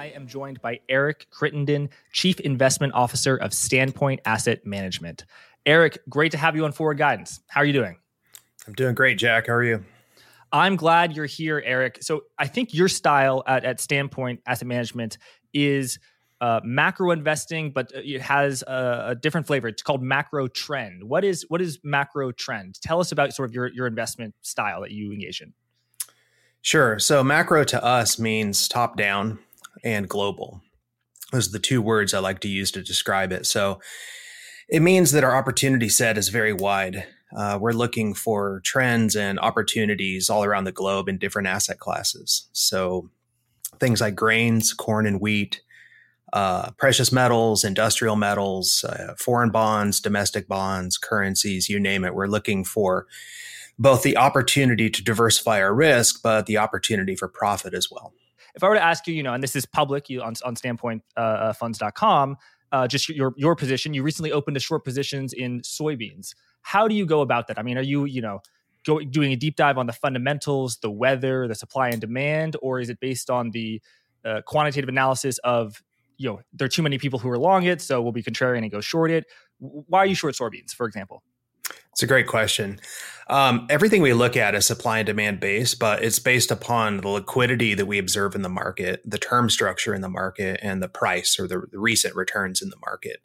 I am joined by Eric Crittenden, Chief Investment Officer of Standpoint Asset Management. Eric, great to have you on Forward Guidance. How are you doing? I'm doing great, Jack. How are you? I'm glad you're here, Eric. So I think your style at, at Standpoint Asset Management is uh, macro investing, but it has a, a, different flavor. It's called macro trend. What is what is macro trend? Tell us about sort of your your investment style that you engage in. Sure. So macro to us means top down and global. Those are the two words I like to use to describe it. So it means that our opportunity set is very wide. Uh, we're looking for trends and opportunities all around the globe in different asset classes. So things like grains, corn and wheat, uh, precious metals, industrial metals, uh, foreign bonds, domestic bonds, currencies, you name it. We're looking for both the opportunity to diversify our risk, but the opportunity for profit as well. If I were to ask you, you know, and this is public you, on, on standpointfunds.com, uh, uh, just your your position, you recently opened a short positions in soybeans. How do you go about that? I mean, are you, you know, go, doing a deep dive on the fundamentals, the weather, the supply and demand, or is it based on the uh, quantitative analysis of, you know, there are too many people who are long it, so we'll be contrarian and go short it? Why are you short soybeans, for example? It's a great question. Um, everything we look at is supply and demand based, but it's based upon the liquidity that we observe in the market, the term structure in the market, and the price or the, the recent returns in the market.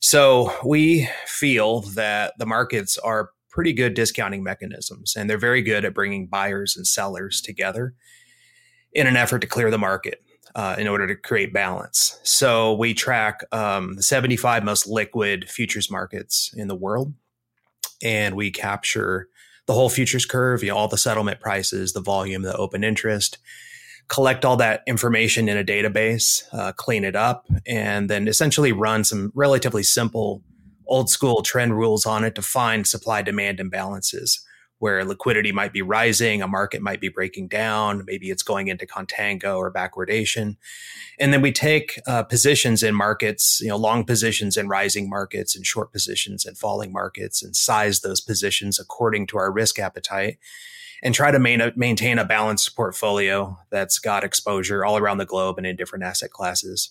So we feel that the markets are pretty good discounting mechanisms, and they're very good at bringing buyers and sellers together in an effort to clear the market. Uh, in order to create balance. So we track um, the 75 most liquid futures markets in the world and we capture the whole futures curve, you know, all the settlement prices, the volume, the open interest, collect all that information in a database, uh, clean it up, and then essentially run some relatively simple old school trend rules on it to find supply demand imbalances where liquidity might be rising, a market might be breaking down, maybe it's going into contango or backwardation. And then we take uh, positions in markets, you know, long positions in rising markets and short positions in falling markets and size those positions according to our risk appetite and try to main, maintain a balanced portfolio that's got exposure all around the globe and in different asset classes.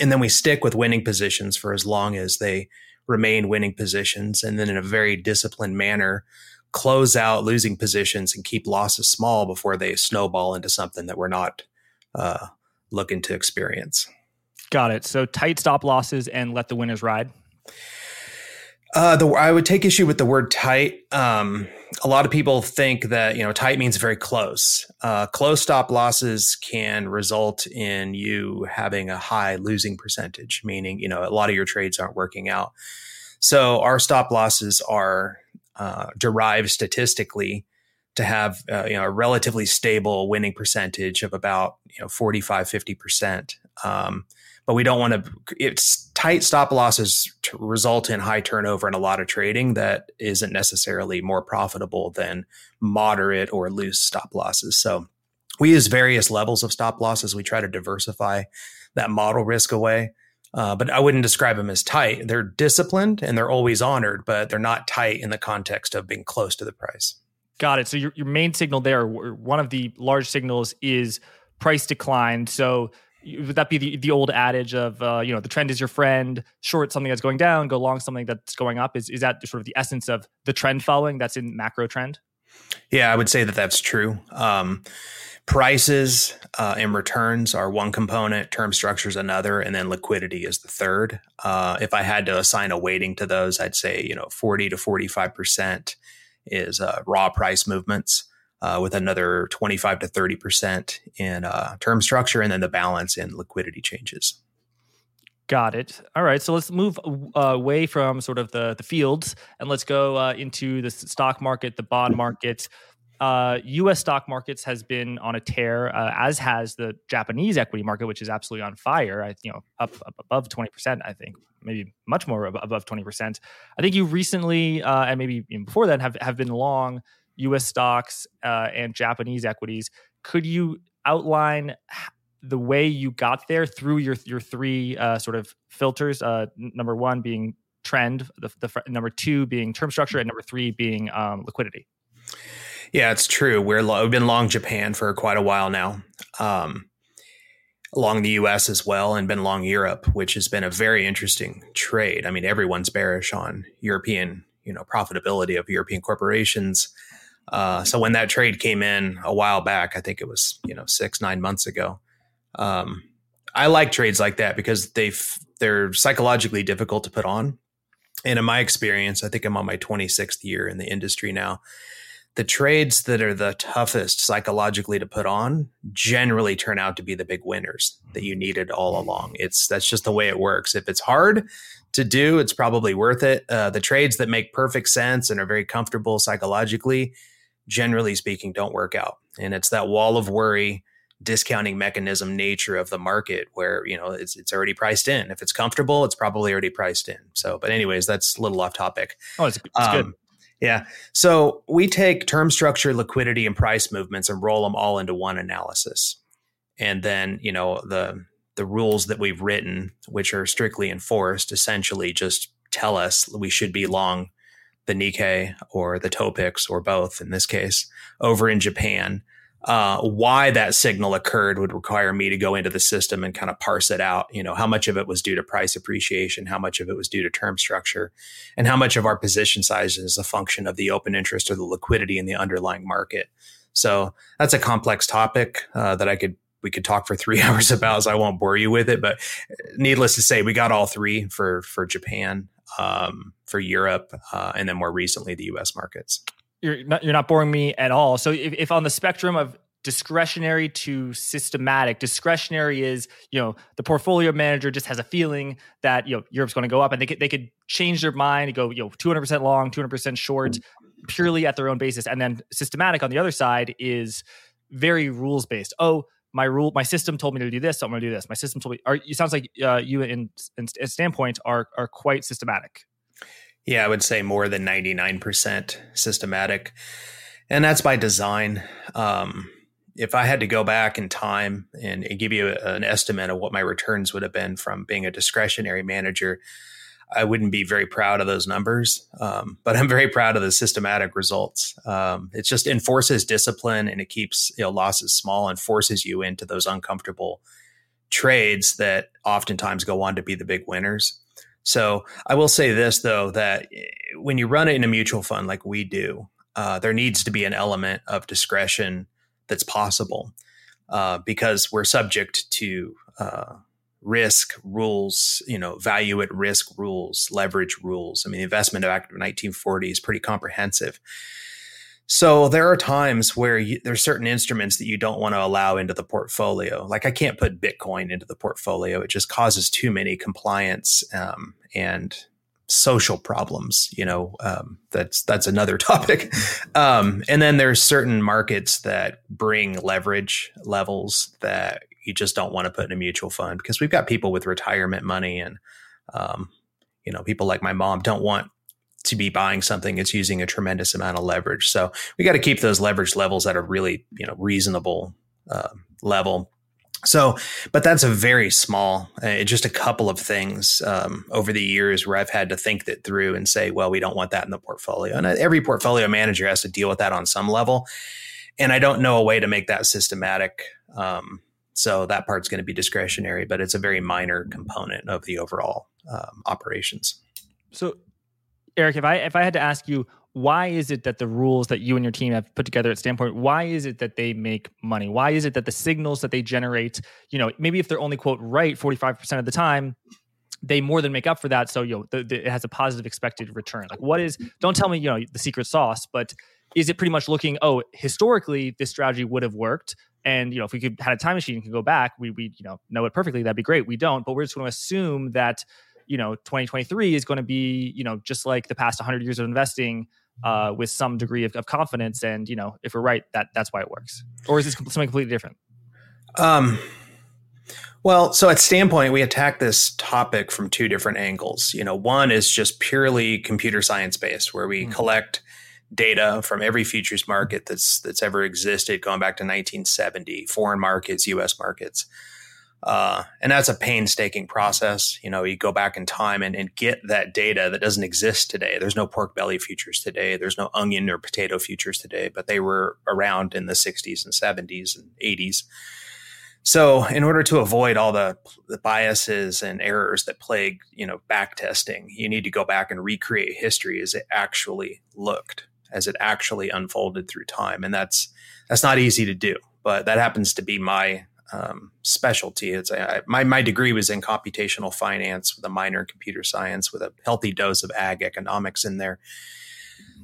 And then we stick with winning positions for as long as they remain winning positions. And then in a very disciplined manner, close out losing positions and keep losses small before they snowball into something that we're not uh, looking to experience. Got it. So tight stop losses and let the winners ride. Uh, the I would take issue with the word tight. Um, a lot of people think that you know tight means very close. Uh, close stop losses can result in you having a high losing percentage, meaning you know a lot of your trades aren't working out. So our stop losses are uh, derived statistically to have uh, you know a relatively stable winning percentage of about you know 45 50 percent. Um, but we don't want to it's tight stop losses to result in high turnover and a lot of trading that isn't necessarily more profitable than moderate or loose stop losses. So we use various levels of stop losses. We try to diversify that model risk away uh, but I wouldn't describe them as tight. They're disciplined and they're always honored, but they're not tight in the context of being close to the price. Got it. So your, your main signal there, one of the large signals is price decline. So would that be the, the old adage of uh, you know the trend is your friend short something that's going down go long something that's going up is, is that sort of the essence of the trend following that's in macro trend yeah i would say that that's true um, prices uh, and returns are one component term structure is another and then liquidity is the third uh, if i had to assign a weighting to those i'd say you know 40 to 45 percent is uh, raw price movements uh, with another 25 to 30 percent in uh, term structure and then the balance in liquidity changes Got it. All right. So let's move uh, away from sort of the the fields and let's go into the stock market, the bond market uh, U.S. stock markets has been on a tear, uh, as has the Japanese equity market, which is absolutely on fire. I, you know, up, up above twenty percent. I think maybe much more above twenty percent. I think you recently, uh, and maybe even before then, have have been long U.S. stocks uh, and Japanese equities. Could you outline the way you got there through your your three uh, sort of filters? Uh, number one being trend, the, the number two being term structure, and number three being um, liquidity. Yeah, it's true. We're lo- we've been long Japan for quite a while now. Um, the US as well and been long Europe, which has been a very interesting trade. I mean, everyone's bearish on European, you know, profitability of European corporations. Uh, so when that trade came in a while back, I think it was, you know, six, nine months ago. Um, I like trades like that because they they're psychologically difficult to put on. And in my experience, I think I'm on my 26th year in the industry now the trades that are the toughest psychologically to put on generally turn out to be the big winners that you needed all along. It's that's just the way it works. If it's hard to do, it's probably worth it. Uh, the trades that make perfect sense and are very comfortable psychologically, generally speaking, don't work out. And it's that wall of worry discounting mechanism nature of the market where you know it's it's already priced in if it's comfortable it's probably already priced in so but anyways that's a little off topic oh it's, it's um, good yeah. So we take term structure, liquidity, and price movements and roll them all into one analysis. And then, you know, the the rules that we've written, which are strictly enforced, essentially just tell us we should be long the Nikkei or the Topix or both in this case over in Japan uh, why that signal occurred would require me to go into the system and kind of parse it out. You know, how much of it was due to price appreciation, how much of it was due to term structure, and how much of our position size is a function of the open interest or the liquidity in the underlying market. So that's a complex topic uh, that I could we could talk for three hours about, so I won't bore you with it. But needless to say, we got all three for for Japan, um, for Europe, uh, and then more recently the U.S. markets you're not you're not boring me at all. So if, if on the spectrum of discretionary to systematic, discretionary is you know the portfolio manager just has a feeling that you know Europe's going to go up, and they could they could change their mind and go you know 200 percent long, 200 percent short, purely at their own basis. And then systematic on the other side is very rules based. Oh, my rule, my system told me to do this, so I'm going to do this. My system told me. Are, it sounds like uh, you in, in standpoint are are quite systematic. Yeah, I would say more than 99% systematic. And that's by design. Um, if I had to go back in time and, give you an estimate of what my returns would have been from being a discretionary manager, I wouldn't be very proud of those numbers, um, but I'm very proud of the systematic results. Um, it just enforces discipline and it keeps you know, losses small and forces you into those uncomfortable trades that oftentimes go on to be the big winners. So I will say this though that eh, when you run it in a mutual fund like we do, uh, there needs to be an element of discretion that's possible uh, because we're subject to uh, risk rules, you know, value at risk rules, leverage rules. I mean, the Investment Act of 1940 is pretty comprehensive. So there are times where you, there's certain instruments that you don't want to allow into the portfolio. Like I can't put Bitcoin into the portfolio; it just causes too many compliance um, and social problems. You know, um, that's that's another topic. Um, and then there's certain markets that bring leverage levels that you just don't want to put in a mutual fund because we've got people with retirement money and um, you know people like my mom don't want to be buying something that's using a tremendous amount of leverage. So we got to keep those leverage levels at a really you know reasonable uh, level. So, but that's a very small, uh, just a couple of things um, over the years where I've had to think that through and say, well, we don't want that in the portfolio. And uh, every portfolio manager has to deal with that on some level. And I don't know a way to make that systematic. Um, so that part's going to be discretionary, but it's a very minor component of the overall um, operations. So Eric, if I if I had to ask you, why is it that the rules that you and your team have put together at Standpoint, why is it that they make money? Why is it that the signals that they generate, you know, maybe if they're only quote right 45% of the time, they more than make up for that. So, you know, the, the, it has a positive expected return. Like what is, don't tell me, you know, the secret sauce, but is it pretty much looking, oh, historically this strategy would have worked. And, you know, if we could had a time machine and could go back, we, we, you know, know it perfectly. That'd be great. We don't, but we're just going to assume that you know 2023 is going to be you know just like the past 100 years of investing uh, with some degree of, of, confidence. And you know if we're right that that's why it works. Or is this something completely different? Um well so at standpoint we attack this topic from two different angles. You know one is just purely computer science based where we mm-hmm. collect data from every futures market that's that's ever existed going back to 1970 foreign markets us markets uh, and that's a painstaking process. You know, you go back in time and, and get that data that doesn't exist today. There's no pork belly futures today. There's no onion or potato futures today, but they were around in the 60s and 70s and 80s. So, in order to avoid all the, the biases and errors that plague, you know, back testing, you need to go back and recreate history as it actually looked, as it actually unfolded through time, and that's that's not easy to do. But that happens to be my um, specialty. It's I, my my degree was in computational finance with a minor in computer science with a healthy dose of ag economics in there.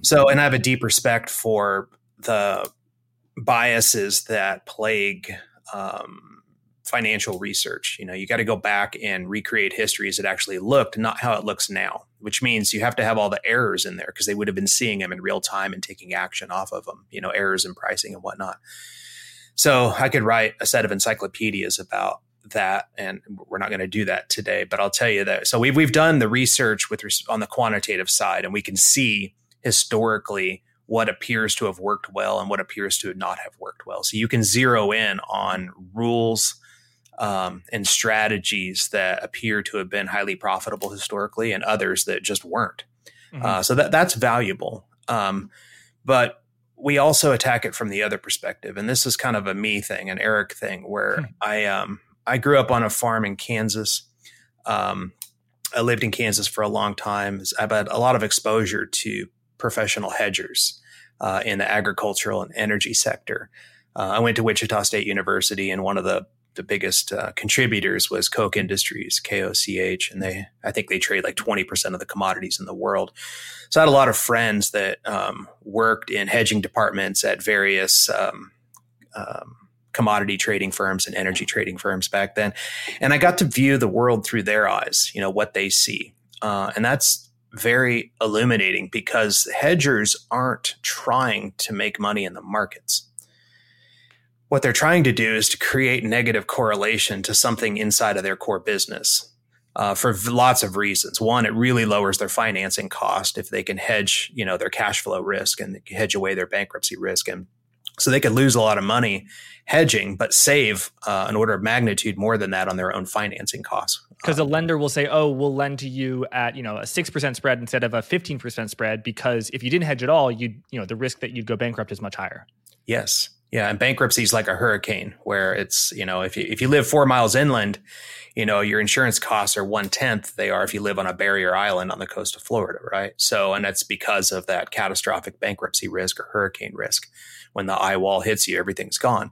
So, and I have a deep respect for the biases that plague um, financial research. You know, you got to go back and recreate history as it actually looked, not how it looks now, which means you have to have all the errors in there because they would have been seeing them in real time and taking action off of them, you know, errors in pricing and whatnot. So I could write a set of encyclopedias about that and we're not going to do that today but I'll tell you that so we've we've done the research with on the quantitative side and we can see historically what appears to have worked well and what appears to not have worked well so you can zero in on rules um, and strategies that appear to have been highly profitable historically and others that just weren't. Mm-hmm. Uh, so that that's valuable. Um, but we also attack it from the other perspective, and this is kind of a me thing, an Eric thing, where hmm. I um, I grew up on a farm in Kansas. Um, I lived in Kansas for a long time. I've had a lot of exposure to professional hedgers uh, in the agricultural and energy sector. Uh, I went to Wichita State University, and one of the the biggest uh, contributors was Koch Industries, KOCH, and they I think they trade like twenty percent of the commodities in the world. So I had a lot of friends that um, worked in hedging departments at various um, um, commodity trading firms and energy trading firms back then, and I got to view the world through their eyes. You know what they see, uh, and that's very illuminating because hedgers aren't trying to make money in the markets what they're trying to do is to create negative correlation to something inside of their core business uh, for lots of reasons. One, it really lowers their financing cost if they can hedge, you know, their cash flow risk and hedge away their bankruptcy risk, and so they could lose a lot of money hedging, but save uh, an order of magnitude more than that on their own financing costs. Because the lender will say, "Oh, we'll lend to you at you know a six percent spread instead of a fifteen percent spread," because if you didn't hedge at all, you you know the risk that you'd go bankrupt is much higher. Yes, yeah, and bankruptcy is like a hurricane where it's, you know, if you if you live four miles inland, you know, your insurance costs are one tenth they are if you live on a barrier island on the coast of Florida, right? So, and that's because of that catastrophic bankruptcy risk or hurricane risk. When the eye wall hits you, everything's gone.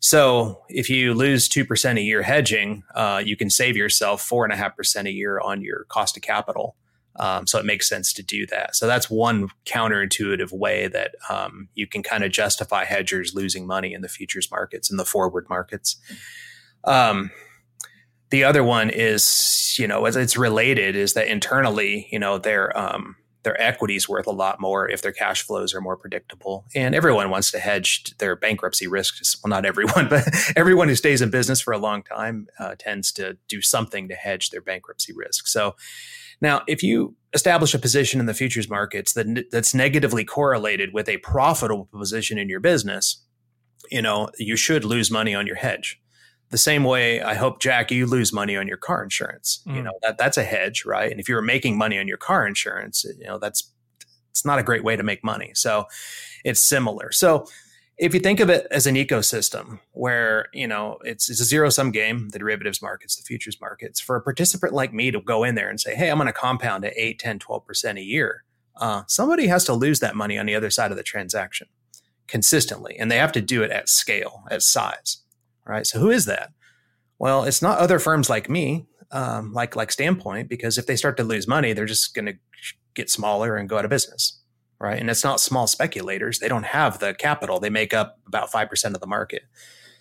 So, if you lose two percent a year hedging, uh, you can save yourself four and a half percent a year on your cost of capital um, so it makes sense to do that. So that's one counterintuitive way that um, you can kind of justify hedgers losing money in the futures markets and the forward markets. Um, the other one is, you know, it's related is that internally, you know, their um, their equity is worth a lot more if their cash flows are more predictable. And everyone wants to hedge their bankruptcy risks. Well, not everyone, but everyone who stays in business for a long time uh, tends to do something to hedge their bankruptcy risk. So now, if you establish a position in the futures markets that that's negatively correlated with a profitable position in your business, you know, you should lose money on your hedge. The same way I hope Jack you lose money on your car insurance. Mm. You know, that that's a hedge, right? And if you were making money on your car insurance, you know, that's it's not a great way to make money. So it's similar. So if you think of it as an ecosystem where you know it's, it's a zero sum game the derivatives markets the futures markets for a participant like me to go in there and say hey i'm going to compound at 8 10 12% a year uh, somebody has to lose that money on the other side of the transaction consistently and they have to do it at scale at size right? So who is that? Well it's not other firms like me um, like like standpoint because if they start to lose money they're just going to get smaller and go out of business right? And it's not small speculators. They don't have the capital. They make up about 5% of the market.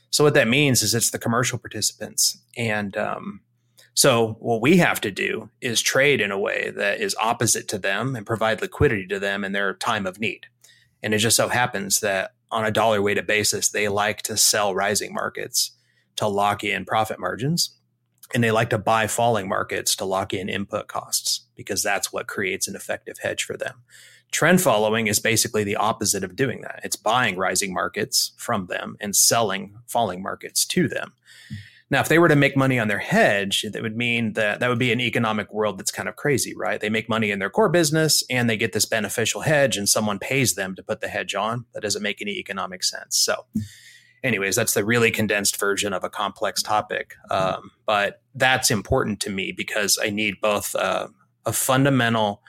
So what that means is it's the commercial participants. And um, so what we have to do is trade in a way that is opposite to them and provide liquidity to them in their time of need. And it just so happens that on a dollar weighted basis, they like to sell rising markets to lock in profit margins. And they like to buy falling markets to lock in input costs because that's what creates an effective hedge for them. Trend following is basically the opposite of doing that. It's buying rising markets from them and selling falling markets to them. Now, if they were to make money on their hedge, that would mean that that would be an economic world that's kind of crazy, right? They make money in their core business and they get this beneficial hedge and someone pays them to put the hedge on. That doesn't make any economic sense. So, anyways, that's the really condensed version of a complex topic. Um, but that's important to me because I need both uh, a fundamental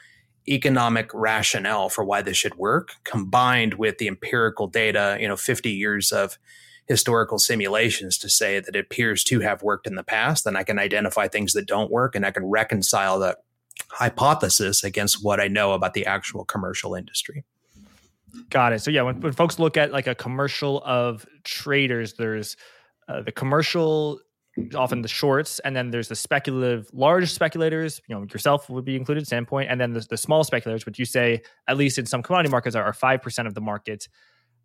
economic rationale for why this should work combined with the empirical data, you know, 50 years of historical simulations to say that it appears to have worked in the past. Then I can identify things that don't work and I can reconcile that hypothesis against what I know about the actual commercial industry. Got it. So yeah, when, when folks look at like a commitment of traders, there's uh, the commercial, often the shorts, and then there's the speculative, large speculators. You know, yourself would be included, standpoint, and then the, the small speculators, which you say at least in some commodity markets are five percent of the market.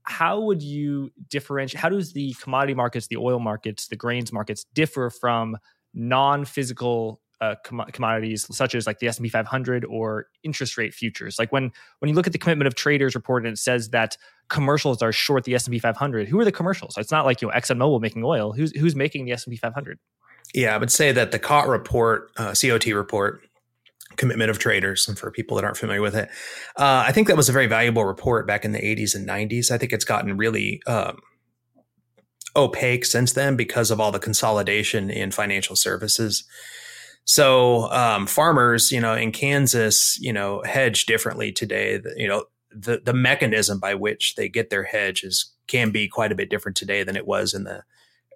How would you differentiate? How does the commodity markets, the oil markets, the grains markets differ from non-physical uh, com- commodities such as like the S&P 500 or interest rate futures. Like when when you look at the commitment of traders report and it says that commercials are short the S&P 500, who are the commercials? It's not like you know ExxonMobil making oil. Who's who's making the S&P 500? Yeah, I would say that the COT report, uh, COT report, commitment of traders, and for people that aren't familiar with it, uh, I think that was a very valuable report back in the 80s and 90s. I think it's gotten really um, opaque since then because of all the consolidation in financial services. So um, farmers, you know, in Kansas, you know, hedge differently today. You know, the the mechanism by which they get their hedges can be quite a bit different today than it was in the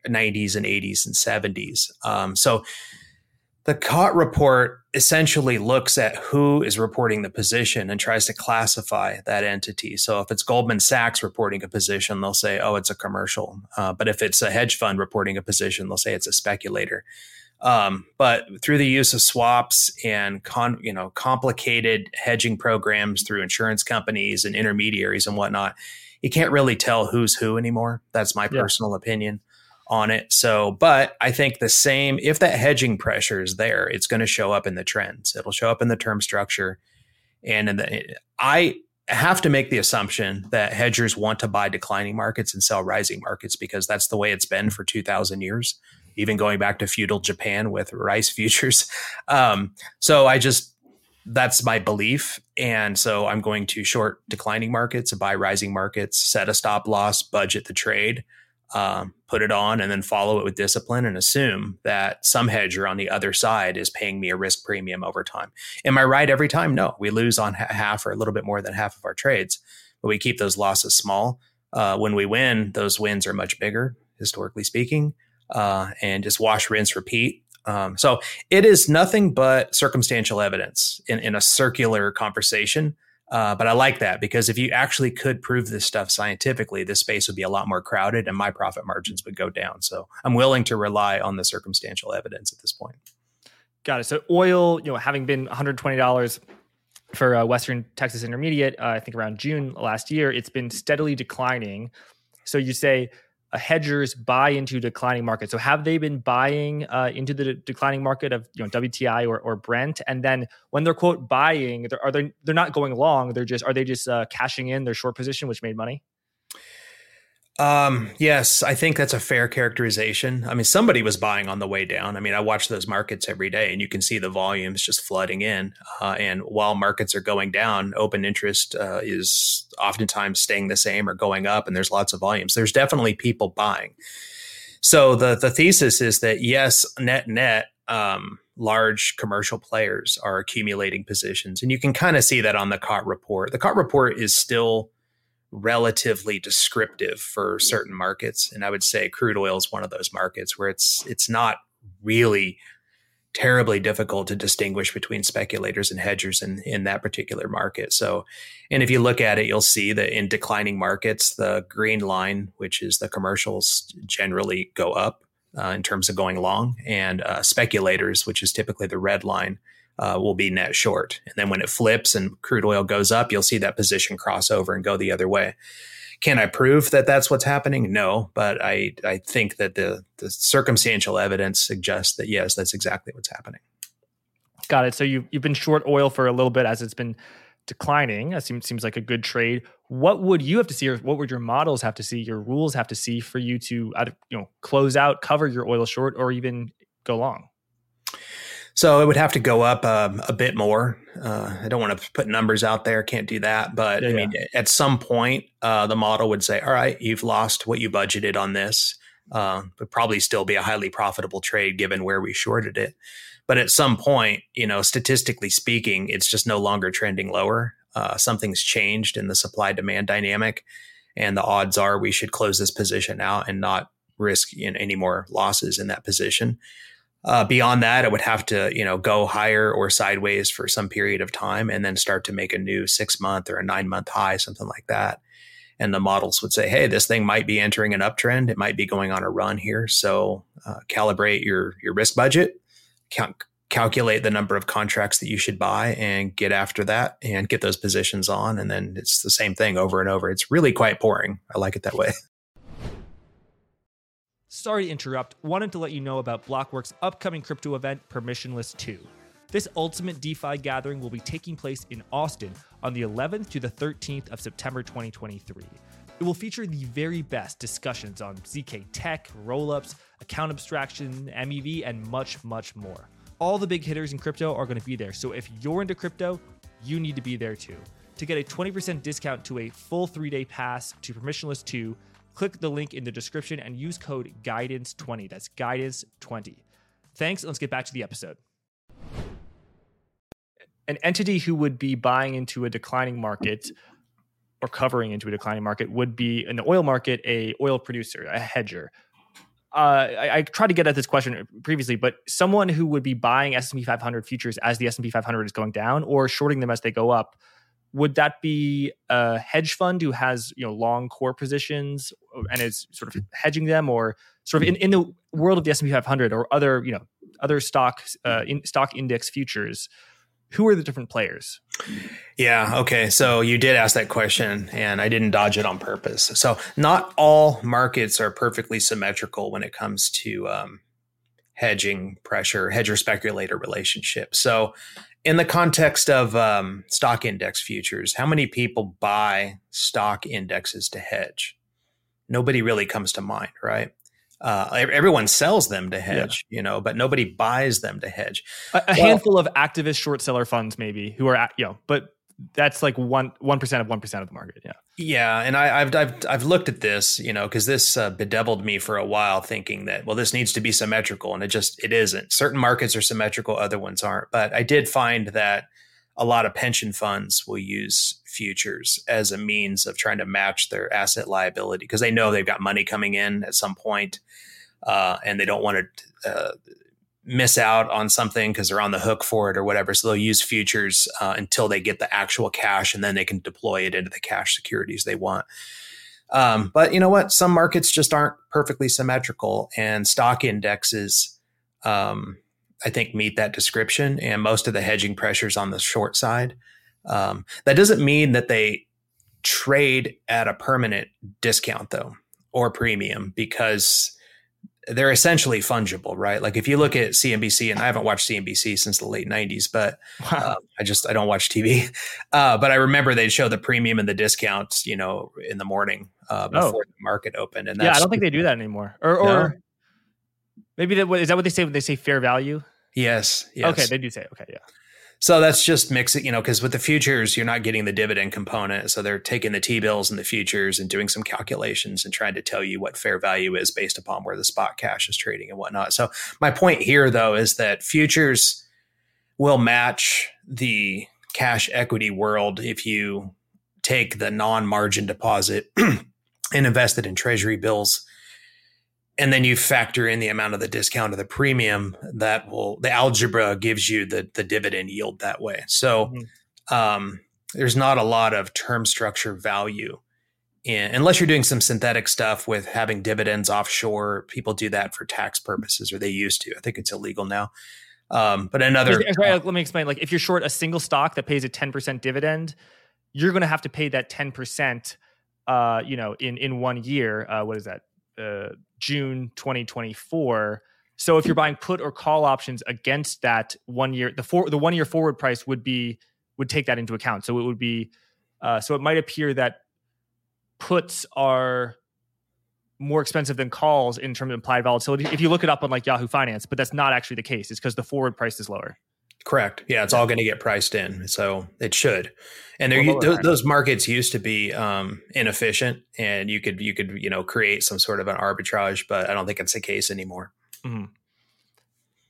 90s and 80s and 70s. Um, so the COT report essentially looks at who is reporting the position and tries to classify that entity. So if it's Goldman Sachs reporting a position, they'll say, oh, it's a commercial. Uh, but if it's a hedge fund reporting a position, they'll say it's a speculator. Um, but through the use of swaps and con, you know complicated hedging programs through insurance companies and intermediaries and whatnot, you can't really tell who's who anymore. That's my yeah. personal opinion on it. So, but I think the same if that hedging pressure is there, it's going to show up in the trends. It'll show up in the term structure, and in the I have to make the assumption that hedgers want to buy declining markets and sell rising markets because that's the way it's been for 2000 years even going back to feudal Japan with rice futures. Um, so I just that's my belief, and so I'm going to short declining markets, buy rising markets, set a stop loss, budget the trade, um, put it on, and then follow it with discipline, and assume that some hedger on the other side is paying me a risk premium over time. Am I right every time? No, we lose on half or a little bit more than half of our trades, but we keep those losses small. Uh, when we win, those wins are much bigger, historically speaking uh, and just wash, rinse, repeat. Um, so it is nothing but circumstantial evidence in, in a circular conversation. Uh, but I like that because if you actually could prove this stuff scientifically, this space would be a lot more crowded and my profit margins would go down. So I'm willing to rely on the circumstantial evidence at this point. Got it. So oil, you know, having been $120 for uh, Western Texas Intermediate, uh, I think around June last year, it's been steadily declining. So you say hedgers buy into declining markets? So have they been buying uh, into the declining market of you know WTI or, or Brent? And then when they're quote buying, they're, are they they're not going long? They're just are they just uh, cashing in their short position, which made money? Um, yes, I think that's a fair characterization. I mean, somebody was buying on the way down. I mean, I watch those markets every day and you can see the volumes just flooding in. Uh, and while markets are going down, open interest uh, is oftentimes staying the same or going up, and there's lots of volumes. There's definitely people buying. So the the thesis is that yes, net net, um, large commercial players are accumulating positions, and you can kind of see that on the COT report. The COT report is still relatively descriptive for certain markets and i would say crude oil is one of those markets where it's it's not really terribly difficult to distinguish between speculators and hedgers in in that particular market. So and if you look at it you'll see that in declining markets the green line which is the commercials generally go up uh, in terms of going long and uh, speculators which is typically the red line uh, will be net short. And then when it flips and crude oil goes up, you'll see that position cross over and go the other way. Can I prove that that's what's happening? No, but I, I think that the, the circumstantial evidence suggests that yes, that's exactly what's happening. Got it. So you, you've been short oil for a little bit as it's been declining. That seems, seems like a good trade. What would you have to see, or what would your models have to see, your rules have to see for you to, you know, close out, cover your oil short, or even go long? So it would have to go up um, a bit more. Uh, I don't want to put numbers out there; can't do that. But yeah, I mean, at some point, uh, the model would say, "All right, you've lost what you budgeted on this." Uh, but probably still be a highly profitable trade given where we shorted it. But at some point, you know, statistically speaking, it's just no longer trending lower. Uh, something's changed in the supply demand dynamic, and the odds are we should close this position out and not risk you know, any more losses in that position. Uh, beyond that, it would have to, you know, go higher or sideways for some period of time and then start to make a new six month or a nine month high, something like that. And the models would say, hey, this thing might be entering an uptrend. It might be going on a run here. So uh, calibrate your, your risk budget, calculate the number of contracts that you should buy and get after that and get those positions on. And then it's the same thing over and over. It's really quite boring. I like it that way. Sorry to interrupt, wanted to let you know about Blockworks' upcoming crypto event, Permissionless 2. This ultimate DeFi gathering will be taking place in Austin on the 11th to the 13th of September 2023. It will feature the very best discussions on ZK tech, rollups, account abstraction, MEV, and much, much more. All the big hitters in crypto are going to be there, so if you're into crypto, you need to be there too. To get a 20% discount to a full three day pass to Permissionless 2, Click the link in the description and use code GUIDANCE20. That's GUIDANCE20. Thanks. Let's get back to the episode. An entity who would be buying into a declining market or covering into a declining market would be an oil market, a oil producer, a hedger. Uh, I, I, tried to get at this question previously, but someone who would be buying S&P 500 futures as the S&P 500 is going down or shorting them as they go up would that be a hedge fund who has you know long core positions and is sort of hedging them or sort of in, in the world of the s&p 500 or other you know other stock uh, in, stock index futures who are the different players? Yeah okay. So you did ask that question and i didn't dodge it on purpose. So not all markets are perfectly symmetrical when it comes to um, hedging pressure hedger speculator relationship so in the context of um, stock index futures, how many people buy stock indexes to hedge? Nobody really comes to mind, right? Uh, everyone sells them to hedge, yeah. you know, but nobody buys them to hedge. A, a well, handful of activist short seller funds, maybe, who are, at, you know, but that's like one one percent of one percent of the market. Yeah. Yeah, and I, have I've I've looked at this, you know, because this uh, bedeviled me for a while, thinking that well, this needs to be symmetrical, and it just it isn't. Certain markets are symmetrical, other ones aren't. But I did find that a lot of pension funds will use futures as a means of trying to match their asset liability because they know they've got money coming in at some point, uh, and they don't want to uh, miss out on something because they're on the hook for it or whatever. So they'll use futures uh, until they get the actual cash and then they can deploy it into the cash securities they want. Um, but you know what? Some markets just aren't perfectly symmetrical, and stock indexes, um, I think, meet that description. And most of the hedging pressures on the short side. Um, that doesn't mean that they trade at a permanent discount, though, or premium, because they're essentially fungible, right? Like if you look at CNBC, and I haven't watched CNBC since the late '90s, but wow. uh, I just I don't watch TV. Uh, but I remember they'd show the premium and the discounts, you know, in the morning uh, oh. before oh. the market opened. And yeah, I don't think they do that anymore. Or, or no? maybe that is that what they say when they say fair value? Yes, yes. Okay, they do say okay, yeah. So that's just mixing, you know, because with the futures, you're not getting the dividend component. So they're taking the T bills and the futures and doing some calculations and trying to tell you what fair value is based upon where the spot cash is trading and whatnot. So my point here, though, is that futures will match the cash equity world if you take the non margin deposit and invest it in treasury bills and then you factor in the amount of the discount of the premium that will the algebra gives you the the dividend yield that way. So mm-hmm. um, there's not a lot of term structure value in unless you're doing some synthetic stuff with having dividends offshore people do that for tax purposes or they used to. I think it's illegal now. Um, but another let me explain. Like if you're short a single stock that pays a 10% dividend you're going to have to pay that 10% uh, you know in in one year uh, what is that? Uh, June 2024. So if you're buying put or call options against that one year, the for, the one year forward price would be would take that into account. So it would be uh, so it might appear that puts are more expensive than calls in terms of implied volatility if you look it up on like Yahoo Finance, but that's not actually the case. It's because the forward price is lower. Correct. Yeah, it's all going to get priced in, so it should. And there, th- those markets used to be um, inefficient, and you could you could you know create some sort of an arbitrage, but I don't think it's the case anymore. Mm-hmm.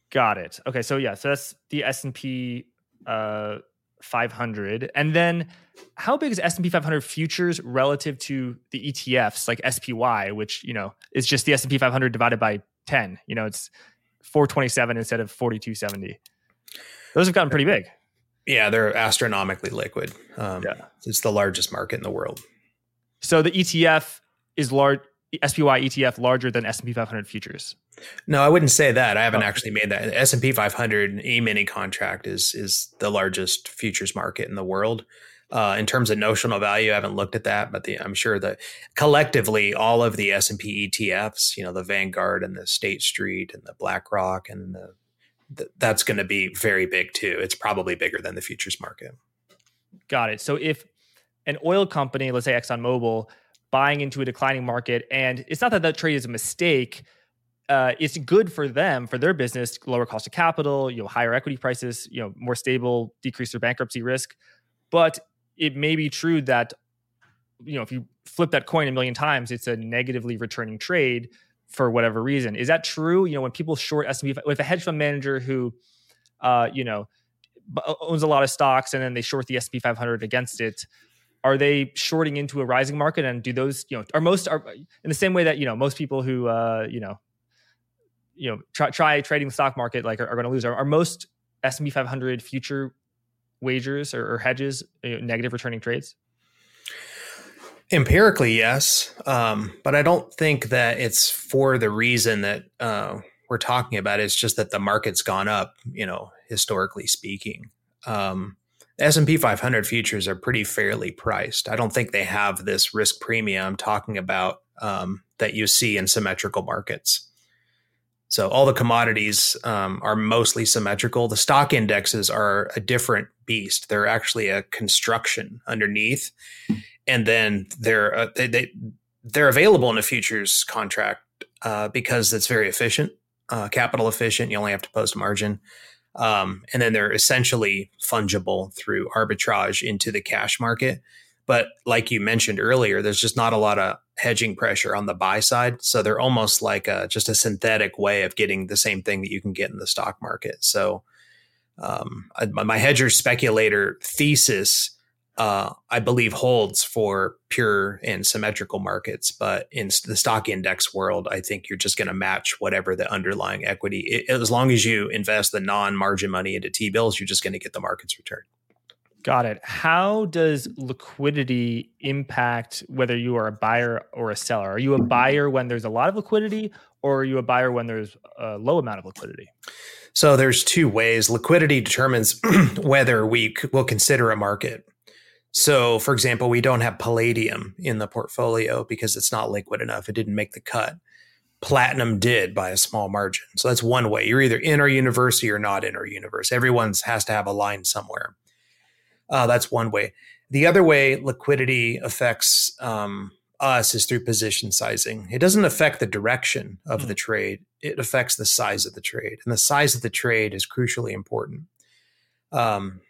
Got it. Okay, so yeah, so that's the S and P uh, 500, and then how big is S and P 500 futures relative to the ETFs like SPY, which you know is just the S and P 500 divided by 10. You know, it's 427 instead of 4270. Those have gotten pretty big. Yeah, they're astronomically liquid. Um, yeah, it's the largest market in the world. So the ETF is large. SPY ETF larger than S&P 500 futures. No, I wouldn't say that. I haven't oh. actually made that. S&P 500 E-mini contract is is the largest futures market in the world. Uh, in terms of notional value, I haven't looked at that, but the, I'm sure that collectively all of the S&P ETFs, you know, the Vanguard and the State Street and the BlackRock and the that's going to be very big too. It's probably bigger than the futures market. Got it. So if an oil company, let's say ExxonMobil, buying into a declining market, and it's not that that trade is a mistake. Uh, it's good for them for their business, lower cost of capital, you know, higher equity prices, you know, more stable, decrease their bankruptcy risk. But it may be true that, you know, if you flip that coin a million times, it's a negatively returning trade for whatever reason. Is that true? You know, when people short S&P, with a hedge fund manager who, uh, you know, owns a lot of stocks and then they short the S&P 500 against it, are they shorting into a rising market? And do those, you know, are most are in the same way that you know most people who, uh, you know, you know, try, try trading the stock market like are, are going to lose? Are, are most S&P 500 future wagers or, or hedges you know, negative returning trades? Empirically, yes, um, but I don't think that it's for the reason that uh, we're talking about. It's just that the market's gone up, you know, historically speaking. Um, S&P 500 futures are pretty fairly priced. I don't think they have this risk premium talking about um, that you see in symmetrical markets. So all the commodities um, are mostly symmetrical. The stock indexes are a different beast. They're actually a construction underneath, and then they're uh, they, they they're available in a futures contract uh, because it's very efficient, uh, capital efficient. You only have to post margin, um, and then they're essentially fungible through arbitrage into the cash market. But like you mentioned earlier, there's just not a lot of hedging pressure on the buy side, so they're almost like a, just a synthetic way of getting the same thing that you can get in the stock market. So, um, I, my hedger speculator thesis uh, I believe holds for pure and symmetrical markets. But in the stock index world, I think you're just going to match whatever the underlying equity. It, as long as you invest the non-margin money into T bills, you're just going to get the market's return. Got it. How does liquidity impact whether you are a buyer or a seller? Are you a buyer when there's a lot of liquidity, or are you a buyer when there's a low amount of liquidity? So there's two ways. Liquidity determines whether we will consider a market. So, for example, we don't have palladium in the portfolio because it's not liquid enough. It didn't make the cut. Platinum did by a small margin. So that's one way. You're either in our universe or you're not in our universe. Everyone's has to have a line somewhere. Uh, that's one way. The other way liquidity affects um, us is through position sizing. It doesn't affect the direction of mm. the trade. It affects the size of the trade, and the size of the trade is crucially important. Um,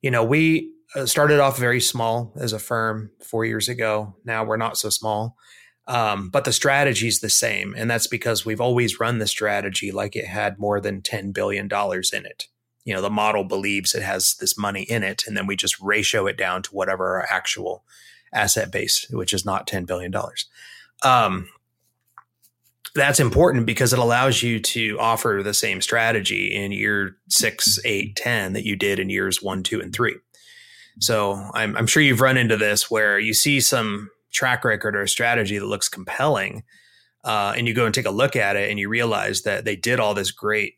you know, we started off very small as a firm four years ago. Now we're not so small. Um, but the strategy is the same. And that's because we've always run the strategy like it had more than $10 billion in it. You know, the model believes it has this money in it, and then we just ratio it down to whatever our actual asset base, which is not $10 billion. Um, that's important because it allows you to offer the same strategy in year six, eight, 10 that you did in years one, two, and three. So I'm, I'm sure you've run into this where you see some track record or strategy that looks compelling, uh, and you go and take a look at it, and you realize that they did all this great,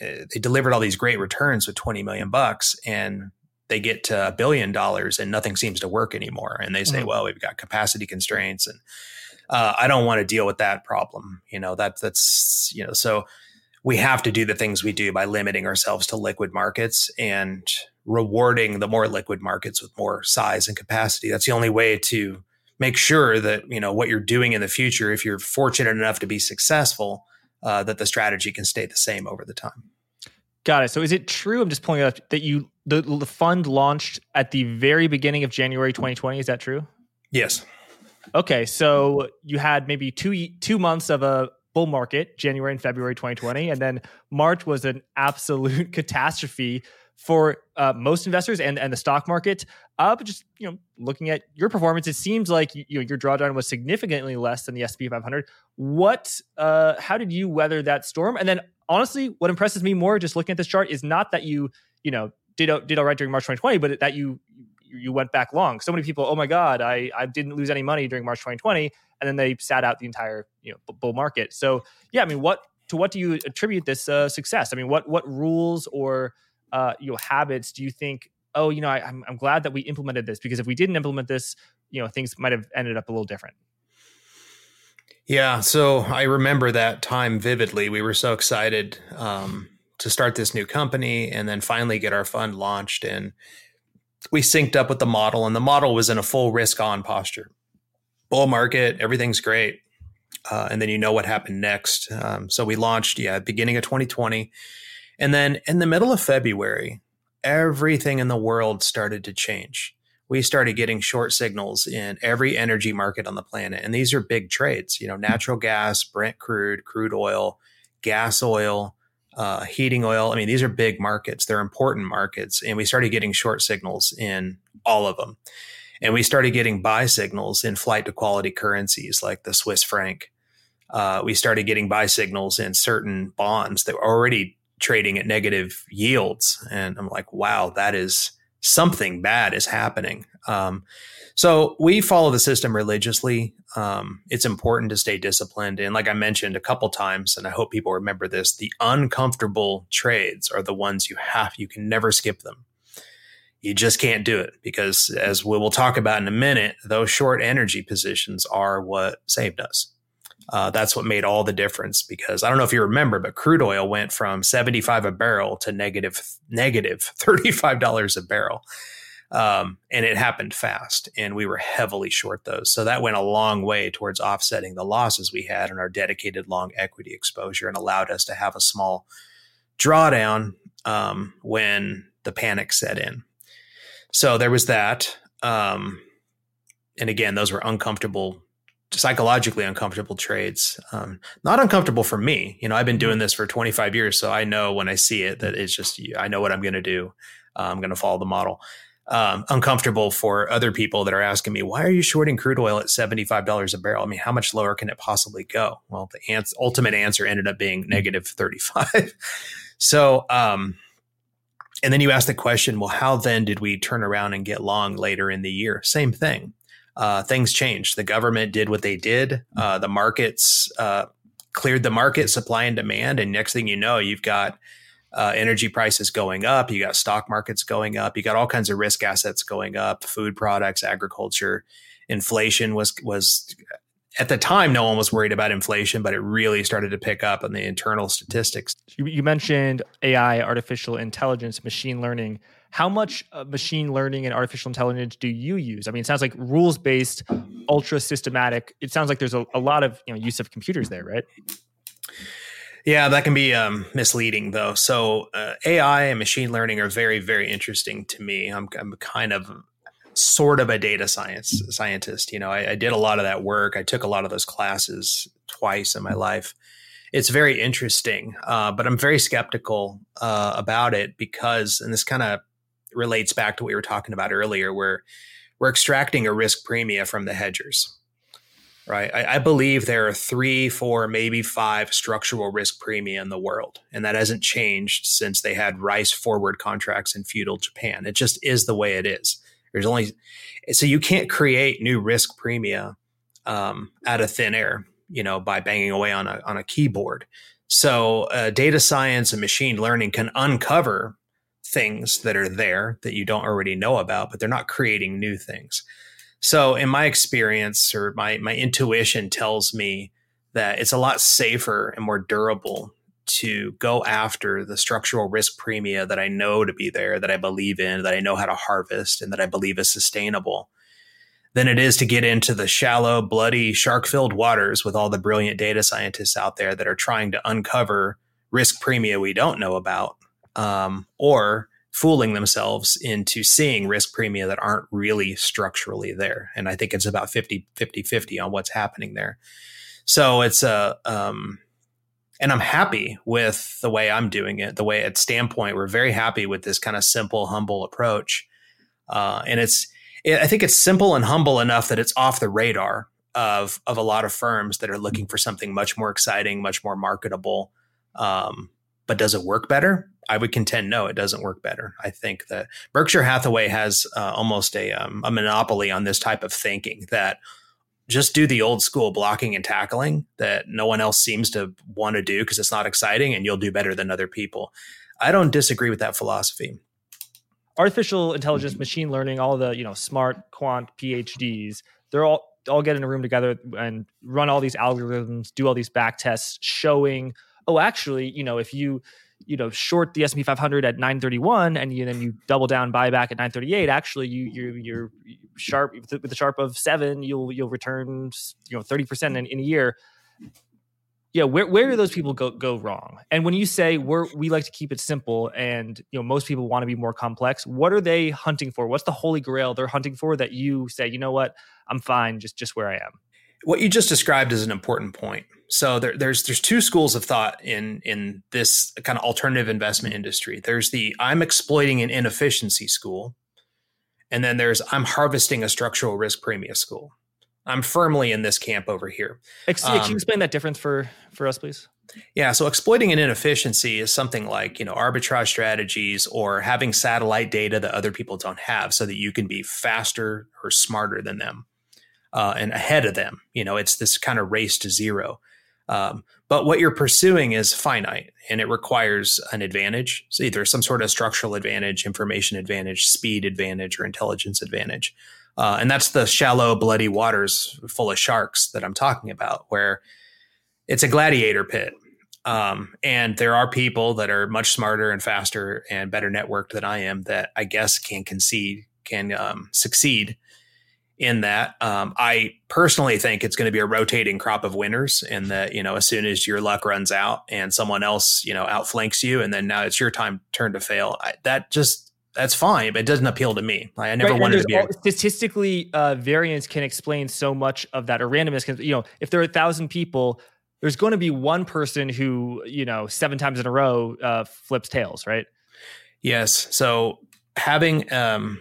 uh, they delivered all these great returns with 20 million bucks, and they get to a billion dollars, and nothing seems to work anymore. And they say, mm-hmm. "Well, we've got capacity constraints, and uh, I don't want to deal with that problem." You know, that that's you know, so we have to do the things we do by limiting ourselves to liquid markets and rewarding the more liquid markets with more size and capacity. That's the only way to make sure that you know what you're doing in the future if you're fortunate enough to be successful uh, that the strategy can stay the same over the time. Got it. So is it true i'm just pulling up that you the, the fund launched at the very beginning of january 2020 is that true? Yes. Okay so you had maybe two two months of a bull market january and february 2020 and then march was an absolute catastrophe for uh, most investors and, and the stock market. Uh, but just you know, looking at your performance, it seems like you know, your drawdown was significantly less than the S P 500. What? Uh, how did you weather that storm? And then, honestly, what impresses me more, just looking at this chart, is not that you you know did did all right during March 2020, but that you you went back long. So many people, oh my god, I I didn't lose any money during March 2020, and then they sat out the entire you know bull market. So yeah, I mean, what to what do you attribute this uh, success? I mean, what what rules or uh, habits do you think oh you know I, I'm, I'm glad that we implemented this because if we didn't implement this you know things might have ended up a little different? Yeah so i remember that time vividly. We were so excited um, to start this new company and then finally get our fund launched and we synced up with the model and the model was in a full risk on posture. Bull market everything's great uh, and then you know what happened next. Um, so we launched yeah beginning of 2020 and then in the middle of February, everything in the world started to change. We started getting short signals in every energy market on the planet. And these are big trades, you know, natural gas, Brent crude, crude oil, gas oil, uh, heating oil. I mean, these are big markets. They're important markets. And we started getting short signals in all of them. And we started getting buy signals in flight to quality currencies like the Swiss franc. Uh, we started getting buy signals in certain bonds that were already trading at negative yields. And I'm like, wow, that is something bad is happening. Um, so we follow the system religiously. Um, it's important to stay disciplined. And like I mentioned a couple times, and I hope people remember this, the uncomfortable trades are the ones you have, you can never skip them. You just can't do it because as we will talk about in a minute, those short energy positions are what saved us uh, that's what made all the difference because I don't know if you remember, but crude oil went from 75 a barrel to negative negative $35 a barrel. Um, and it happened fast and we were heavily short those. So that went a long way towards offsetting the losses we had in our dedicated long equity exposure and allowed us to have a small drawdown um, when the panic set in. So there was that. Um, and again, those were uncomfortable psychologically uncomfortable trades. Um, not uncomfortable for me. You know, I've been doing mm-hmm. this for 25 years, so I know when I see it that it's just I know what I'm going to do. Uh, I'm going to follow the model. Um, uncomfortable for other people that are asking me, why are you shorting crude oil at $75 a barrel? I mean, how much lower can it possibly go? Well, the ans- ultimate answer ended up being negative 35. so, um, and then you ask the question, well, how then did we turn around and get long later in the year? Same thing uh, things changed. The government did what they did. Uh, the markets uh, cleared the market, supply and demand, and next thing you know, you've got uh, energy prices going up. You got stock markets going up. You got all kinds of risk assets going up. Food products, agriculture, inflation was was at the time no one was worried about inflation, but it really started to pick up on the internal statistics. You mentioned AI, artificial intelligence, machine learning how much uh, machine learning and artificial intelligence do you use? I mean, it sounds like rules based, ultra systematic. It sounds like there's a, a, lot of you know use of computers there, right? Yeah, that can be um, misleading though. So uh, AI and machine learning are very, very interesting to me. I'm, I'm kind of sort of a data science scientist. You know, I, I did a lot of that work. I took a lot of those classes twice in my life it's very interesting, uh, but I'm very skeptical uh, about it because, and this kind of relates back to what we were talking about earlier, where we're extracting a risk premium from the hedgers. Right. I, I, believe there are three, four, maybe five structural risk premia in the world. And that hasn't changed since they had rice forward contracts in feudal Japan. It just is the way it is. There's only, so you can't create new risk premia um, out of thin air, you know, by banging away on a, on a keyboard. So uh, data science and machine learning can uncover things that are there that you don't already know about, but they're not creating new things. So, in my experience or my my intuition tells me that it's a lot safer and more durable to go after the structural risk premia that I know to be there, that I believe in, that I know how to harvest, and that I believe is sustainable, than it is to get into the shallow, bloody, shark filled waters with all the brilliant data scientists out there that are trying to uncover risk premia we don't know about um, or fooling themselves into seeing risk premia that aren't really structurally there. And I think it's about 50, 50, 50 on what's happening there. So it's a, um, and I'm happy with the way I'm doing it. The way at Standpoint, we're very happy with this kind of simple, humble approach. Uh, and it's, I think it's simple and humble enough that it's off the radar of of a lot of firms that are looking for something much more exciting, much more marketable. Um, but does it work better? I would contend no, it doesn't work better. I think that Berkshire Hathaway has uh, almost a um, a monopoly on this type of thinking that just do the old school blocking and tackling that no one else seems to want to do because it's not exciting and you'll do better than other people. I don't disagree with that philosophy artificial intelligence, machine learning, all the you know smart quant PhDs, they're all all get in a room together and run all these algorithms, do all these back tests showing, oh, actually, you know, if you you know short the S&P 500 at 931 and you then you double down buy back at 938 actually you you you're sharp with the Sharpe of 7 you'll you'll return you know 30% in, in a year. Yeah where, where do those people go go wrong? And when you say we're we like to keep it simple and you know most people want to be more complex what are they hunting for? What's the holy grail they're hunting for that you say you know what? I'm fine just just where i am what you just described is an important point so there, there's there's two schools of thought in in this kind of alternative investment industry there's the i'm exploiting an inefficiency school and then there's i'm harvesting a structural risk premium school I'm firmly in this camp over here. Ex- um, can you explain that difference for for us, please? Yeah, so exploiting an inefficiency is something like you know arbitrage strategies or having satellite data that other people don't have, so that you can be faster or smarter than them uh, and ahead of them. You know, it's this kind of race to zero. Um, but what you're pursuing is finite, and it requires an advantage, so either some sort of structural advantage, information advantage, speed advantage, or intelligence advantage. Uh, and that's the shallow, bloody waters full of sharks that I'm talking about, where it's a gladiator pit. Um, and there are people that are much smarter and faster and better networked than I am that I guess can concede, can um, succeed in that. Um, I personally think it's going to be a rotating crop of winners, and that you know, as soon as your luck runs out and someone else you know outflanks you, and then now it's your time turn to fail. I, that just that's fine, but it doesn't appeal to me. Like, I never right, wanted to be. A- statistically, uh, variance can explain so much of that, or randomness. Can, you know, if there are a thousand people, there's going to be one person who, you know, seven times in a row uh, flips tails, right? Yes. So having um,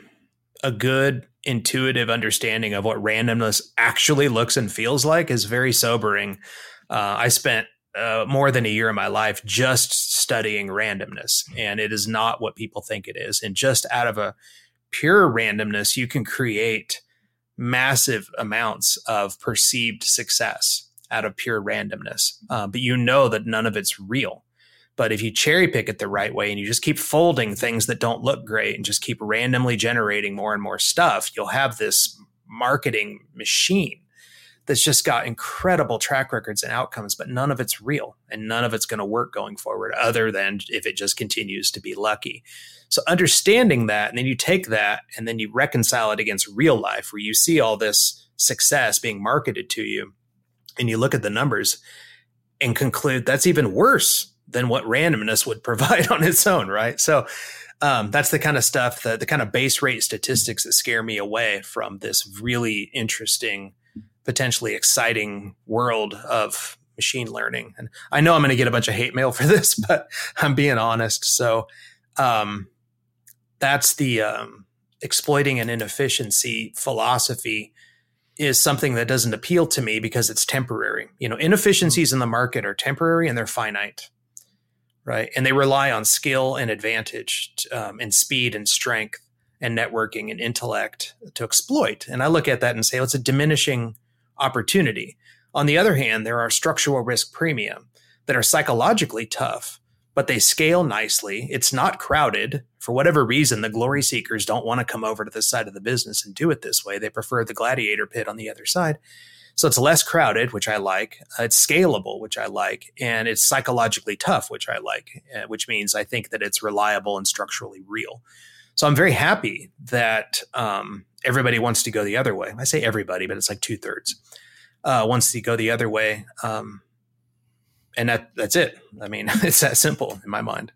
a good intuitive understanding of what randomness actually looks and feels like is very sobering. Uh, I spent uh, more than a year of my life just studying randomness, and it is not what people think it is. And just out of a pure randomness, you can create massive amounts of perceived success out of pure randomness. Uh, but you know that none of it's real. But if you cherry pick it the right way and you just keep folding things that don't look great and just keep randomly generating more and more stuff, you'll have this marketing machine that's just got incredible track records and outcomes, but none of it's real and none of it's going to work going forward, other than if it just continues to be lucky. So, understanding that, and then you take that and then you reconcile it against real life, where you see all this success being marketed to you, and you look at the numbers and conclude that's even worse than what randomness would provide on its own, right? So, um, that's the kind of stuff that the kind of base rate statistics that scare me away from this really interesting potentially exciting world of machine learning. And I know I'm going to get a bunch of hate mail for this, but I'm being honest. So um, that's the um, exploiting an inefficiency philosophy is something that doesn't appeal to me because it's temporary. You know, inefficiencies in the market are temporary and they're finite, right? And they rely on skill and advantage um, and speed and strength and networking and intellect to exploit. And I look at that and say, well, it's a diminishing opportunity. On the other hand, there are structural risk premium that are psychologically tough, but they scale nicely. It's not crowded. For whatever reason, the glory seekers don't want to come over to this side of the business and do it this way. They prefer the gladiator pit on the other side. So it's less crowded, which I like. Uh, it's scalable, which I like. And it's psychologically tough, which I like, uh, which means I think that it's reliable and structurally real. So I'm very happy that um, everybody wants to go the other way. I say everybody, but it's like two thirds uh, wants to go the other way. Um, and that that's it. I mean, it's that simple in my mind.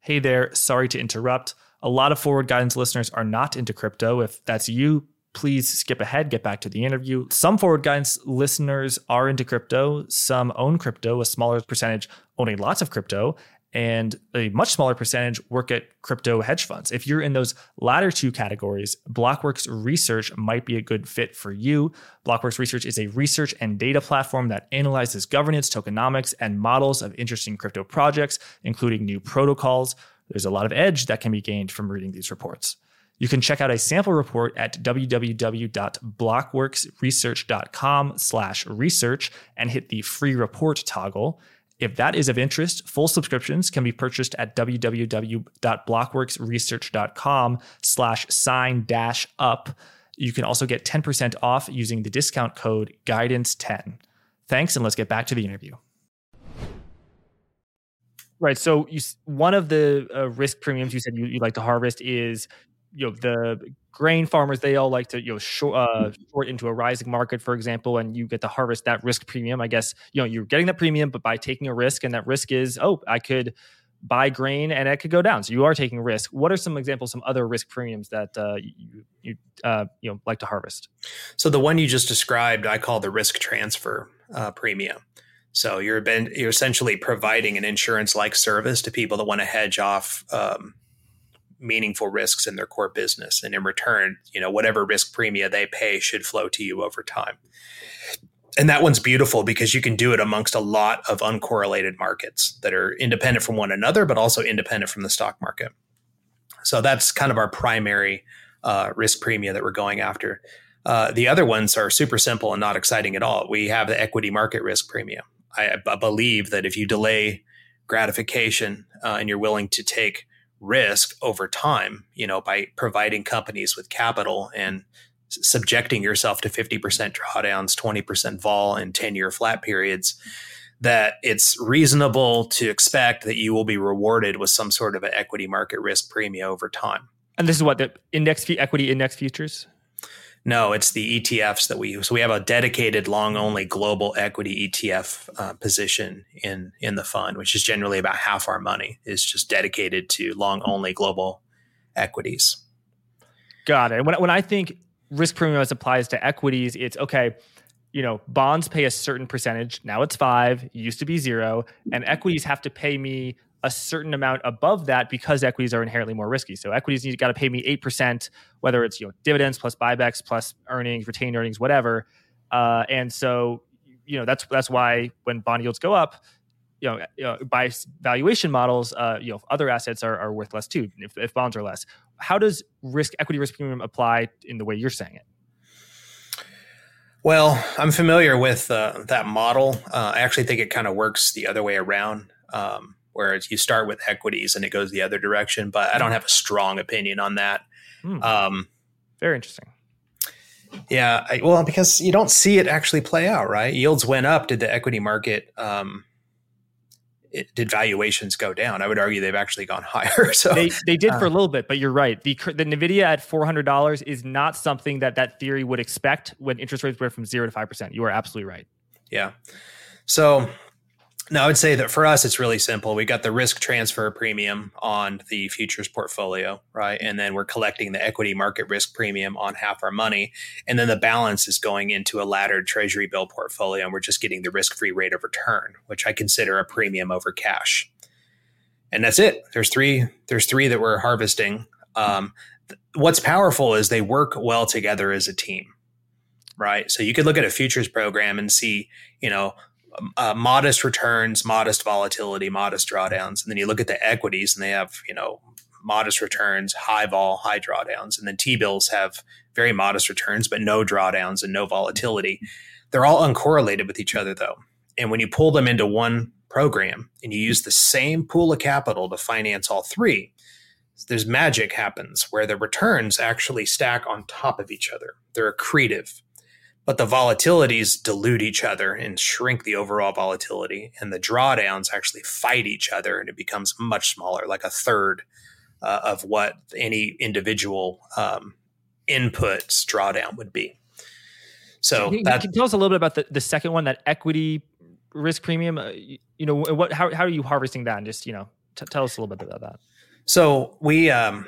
Hey there, sorry to interrupt. A lot of forward guidance listeners are not into crypto. If that's you, please skip ahead, get back to the interview. Some forward guidance listeners are into crypto, some own crypto, a smaller percentage owning lots of crypto, and a much smaller percentage work at crypto hedge funds. If you're in those latter two categories, Blockworks Research might be a good fit for you. Blockworks Research is a research and data platform that analyzes governance, tokenomics, and models of interesting crypto projects, including new protocols. There's a lot of edge that can be gained from reading these reports. You can check out a sample report at www.blockworksresearch.com slash research and hit the free report toggle. If that is of interest, full subscriptions can be purchased at www.blockworksresearch.com slash sign dash up. You can also get 10% off using the discount code guidance10. Thanks, and let's get back to the interview. Right. So you, one of the uh, risk premiums you said you, you like to harvest is you know the grain farmers they all like to you know short, uh, short into a rising market for example and you get to harvest that risk premium. I guess you know you're getting that premium but by taking a risk and that risk is oh i could buy grain and it could go down. So you are taking risk. What are some examples some other risk premiums that uh, you you uh, you know like to harvest? So the one you just described i call the risk transfer uh, premium. So you're been, you're essentially providing an insurance like service to people that want to hedge off um, meaningful risks in their core business. And in return, you know, whatever risk premia they pay should flow to you over time. And that one's beautiful because you can do it amongst a lot of uncorrelated markets that are independent from one another, but also independent from the stock market. So that's kind of our primary uh, risk premia that we're going after. Uh, the other ones are super simple and not exciting at all. We have the equity market risk premium. I, I believe that if you delay gratification uh, and you're willing to take risk over time, you know, by providing companies with capital and subjecting yourself to 50% drawdowns, 20% vol and 10 year flat periods, that it's reasonable to expect that you will be rewarded with some sort of an equity market risk premium over time. And this is what the index equity index futures? No, it's the ETFs that we use. So we have a dedicated long only global equity ETF uh, position in in the fund, which is generally about half our money is just dedicated to long only global equities. Got it. When when I think risk premium as applies to equities, it's okay. You know, bonds pay a certain percentage. Now it's five. Used to be zero, and equities have to pay me a certain amount above that because equities are inherently more risky. So equities you got to pay me eight percent, whether it's you know dividends plus buybacks plus earnings, retained earnings, whatever. Uh, and so you know that's that's why when bond yields go up, you know, you know by valuation models, uh, you know other assets are, are worth less too if, if bonds are less. How does risk equity risk premium apply in the way you're saying it? Well, I'm familiar with uh, that model. Uh, I actually think it kind of works the other way around. Um, whereas you start with equities and it goes the other direction. But I don't have a strong opinion on that. Hmm. Um, Very interesting. Yeah, I, well, because you don't see it actually play out, right? Yields went up. Did the equity market? Um, it, did valuations go down? I would argue they've actually gone higher. So they, they did uh, for a little bit, but you're right. The the Nvidia at four hundred dollars is not something that that theory would expect when interest rates were from zero to five percent. You are absolutely right. Yeah. So no, I would say that for us, it's really simple. We got the risk transfer premium on the futures portfolio, right? And then we're collecting the equity market risk premium on half our money. And then the balance is going into a laddered treasury bill portfolio. And we're just getting the risk free rate of return, which I consider a premium over cash. And that's it. There's three, there's three that we're harvesting. Um, what's powerful is they work well together as a team right? So you could look at a futures program and see, you know, uh, modest returns, modest volatility, modest drawdowns, and then you look at the equities, and they have you know modest returns, high vol, high drawdowns, and then T bills have very modest returns but no drawdowns and no volatility. They're all uncorrelated with each other though, and when you pull them into one program and you use the same pool of capital to finance all three, there's magic happens where the returns actually stack on top of each other. They're accretive but the volatilities dilute each other and shrink the overall volatility and the drawdowns actually fight each other and it becomes much smaller like a third uh, of what any individual um, inputs drawdown would be. So can, that, can you tell us a little bit about the, the second one, that equity risk premium. Uh, you, you, know, what how how are you harvesting that? And just you know, t- tell us a little bit about that. So we um,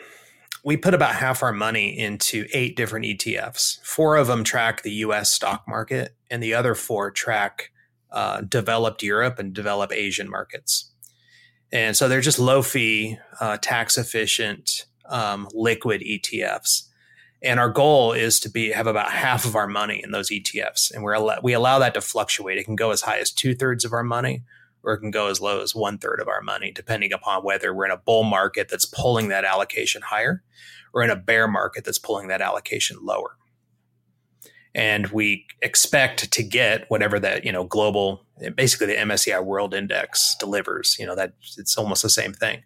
we put about half our money into eight different ETFs. Four of them track the U.S. stock market, and the other four track uh, developed Europe and developed Asian markets. And so they're just low fee, uh, tax efficient, um, liquid ETFs. And our goal is to be have about half of our money in those ETFs, and we're we allow that to fluctuate. It can go as high as two thirds of our money, or it can go as low as one third of our money, depending upon whether we're in a bull market that's pulling that allocation higher, or in a bear market that's pulling that allocation lower. And we expect to get whatever that you know global, basically the MSCI World Index delivers. You know that it's almost the same thing.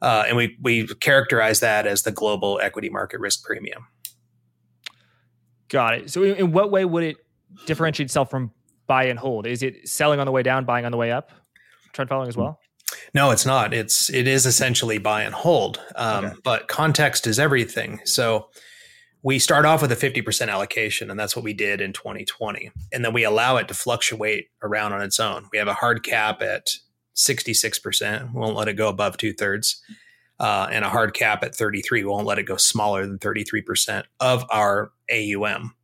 Uh, and we we characterize that as the global equity market risk premium. Got it. So, in what way would it differentiate itself from buy and hold? Is it selling on the way down, buying on the way up? Trend following as well. No, it's not. It's it is essentially buy and hold, um, okay. but context is everything. So we start off with a 50% allocation and that's what we did in 2020 and then we allow it to fluctuate around on its own we have a hard cap at 66% we won't let it go above two-thirds uh, and a hard cap at 33. We won't let it go smaller than 33% of our AUM,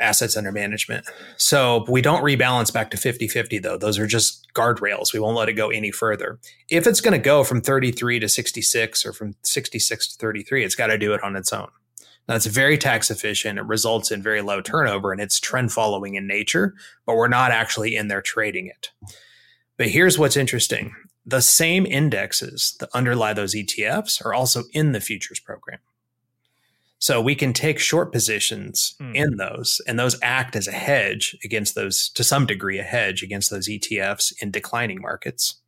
assets under management. So we don't rebalance back to 50 50, though. Those are just guardrails. We won't let it go any further. If it's going to go from 33 to 66 or from 66 to 33, it's got to do it on its own. Now, it's very tax efficient. It results in very low turnover and it's trend following in nature, but we're not actually in there trading it. But here's what's interesting the same indexes that underlie those ETFs are also in the futures program. So we can take short positions mm. in those, and those act as a hedge against those, to some degree, a hedge against those ETFs in declining markets.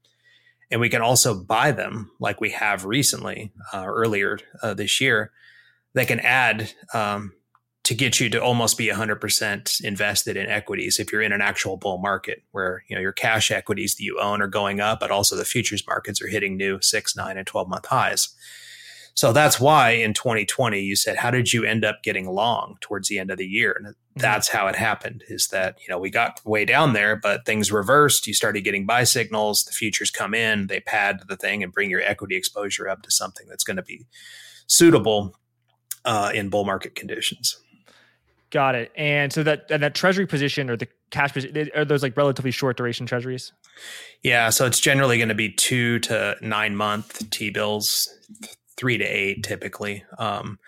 And we can also buy them like we have recently, uh, earlier uh, this year, that can add um, to get you to almost be 100% invested in equities if you're in an actual bull market where you know your cash equities that you own are going up but also the futures markets are hitting new 6 9 and 12 month highs so that's why in 2020 you said how did you end up getting long towards the end of the year and mm-hmm. that's how it happened is that you know we got way down there but things reversed you started getting buy signals the futures come in they pad the thing and bring your equity exposure up to something that's going to be suitable uh, in bull market conditions Got it. And so that and that treasury position or the cash position are those like relatively short duration treasuries? Yeah, so it's generally going to be two to nine month T bills, three to eight typically. Um,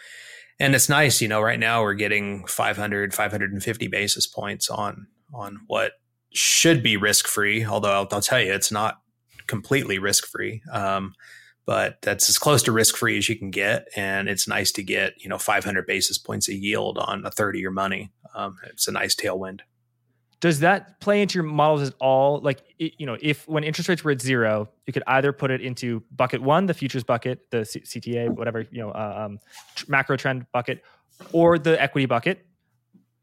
and it's nice, you know. Right now we're getting 500, 550 basis points on on what should be risk free. Although I'll, I'll, tell you, it's not completely risk free. Um, but that's as close to risk free as you can get. And it's nice to get, you know, 500 basis points of yield on a third of your money. Um, it's a nice tailwind. Does that play into your models at all? Like, you know, if when interest rates were at zero, you could either put it into bucket one, the futures bucket, the C- CTA, whatever, you know, uh, um, macro trend bucket, or the equity bucket,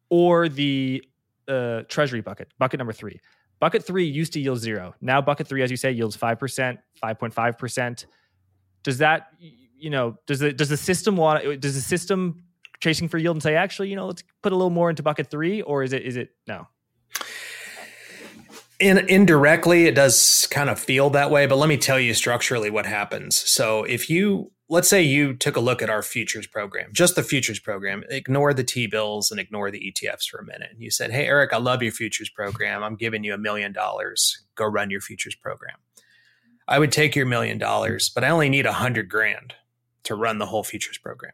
or the uh, treasury bucket, bucket number three. Bucket three used to yield zero. Now, bucket three, as you say, yields 5%, 5.5% does that you know does the does the system want does the system chasing for yield and say actually you know let's put a little more into bucket three or is it is it no in, indirectly it does kind of feel that way but let me tell you structurally what happens. So if you let's say you took a look at our futures program just the futures program ignore the t-bills and ignore the etfs for a minute. And you said hey eric i love your futures program. I'm giving you a million dollars. Go run your futures program. I would take your million dollars, but I only need a hundred grand to run the whole futures program.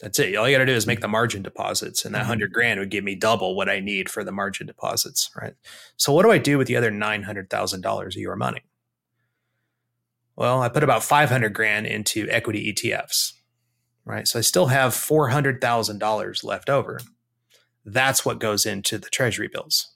That's it. All you got to do is make the margin deposits, and that mm-hmm. hundred grand would give me double what I need for the margin deposits, right? So, what do I do with the other nine hundred thousand dollars of your money? Well, I put about five hundred grand into equity ETFs, right? So I still have four hundred thousand dollars left over. That's what goes into the treasury bills.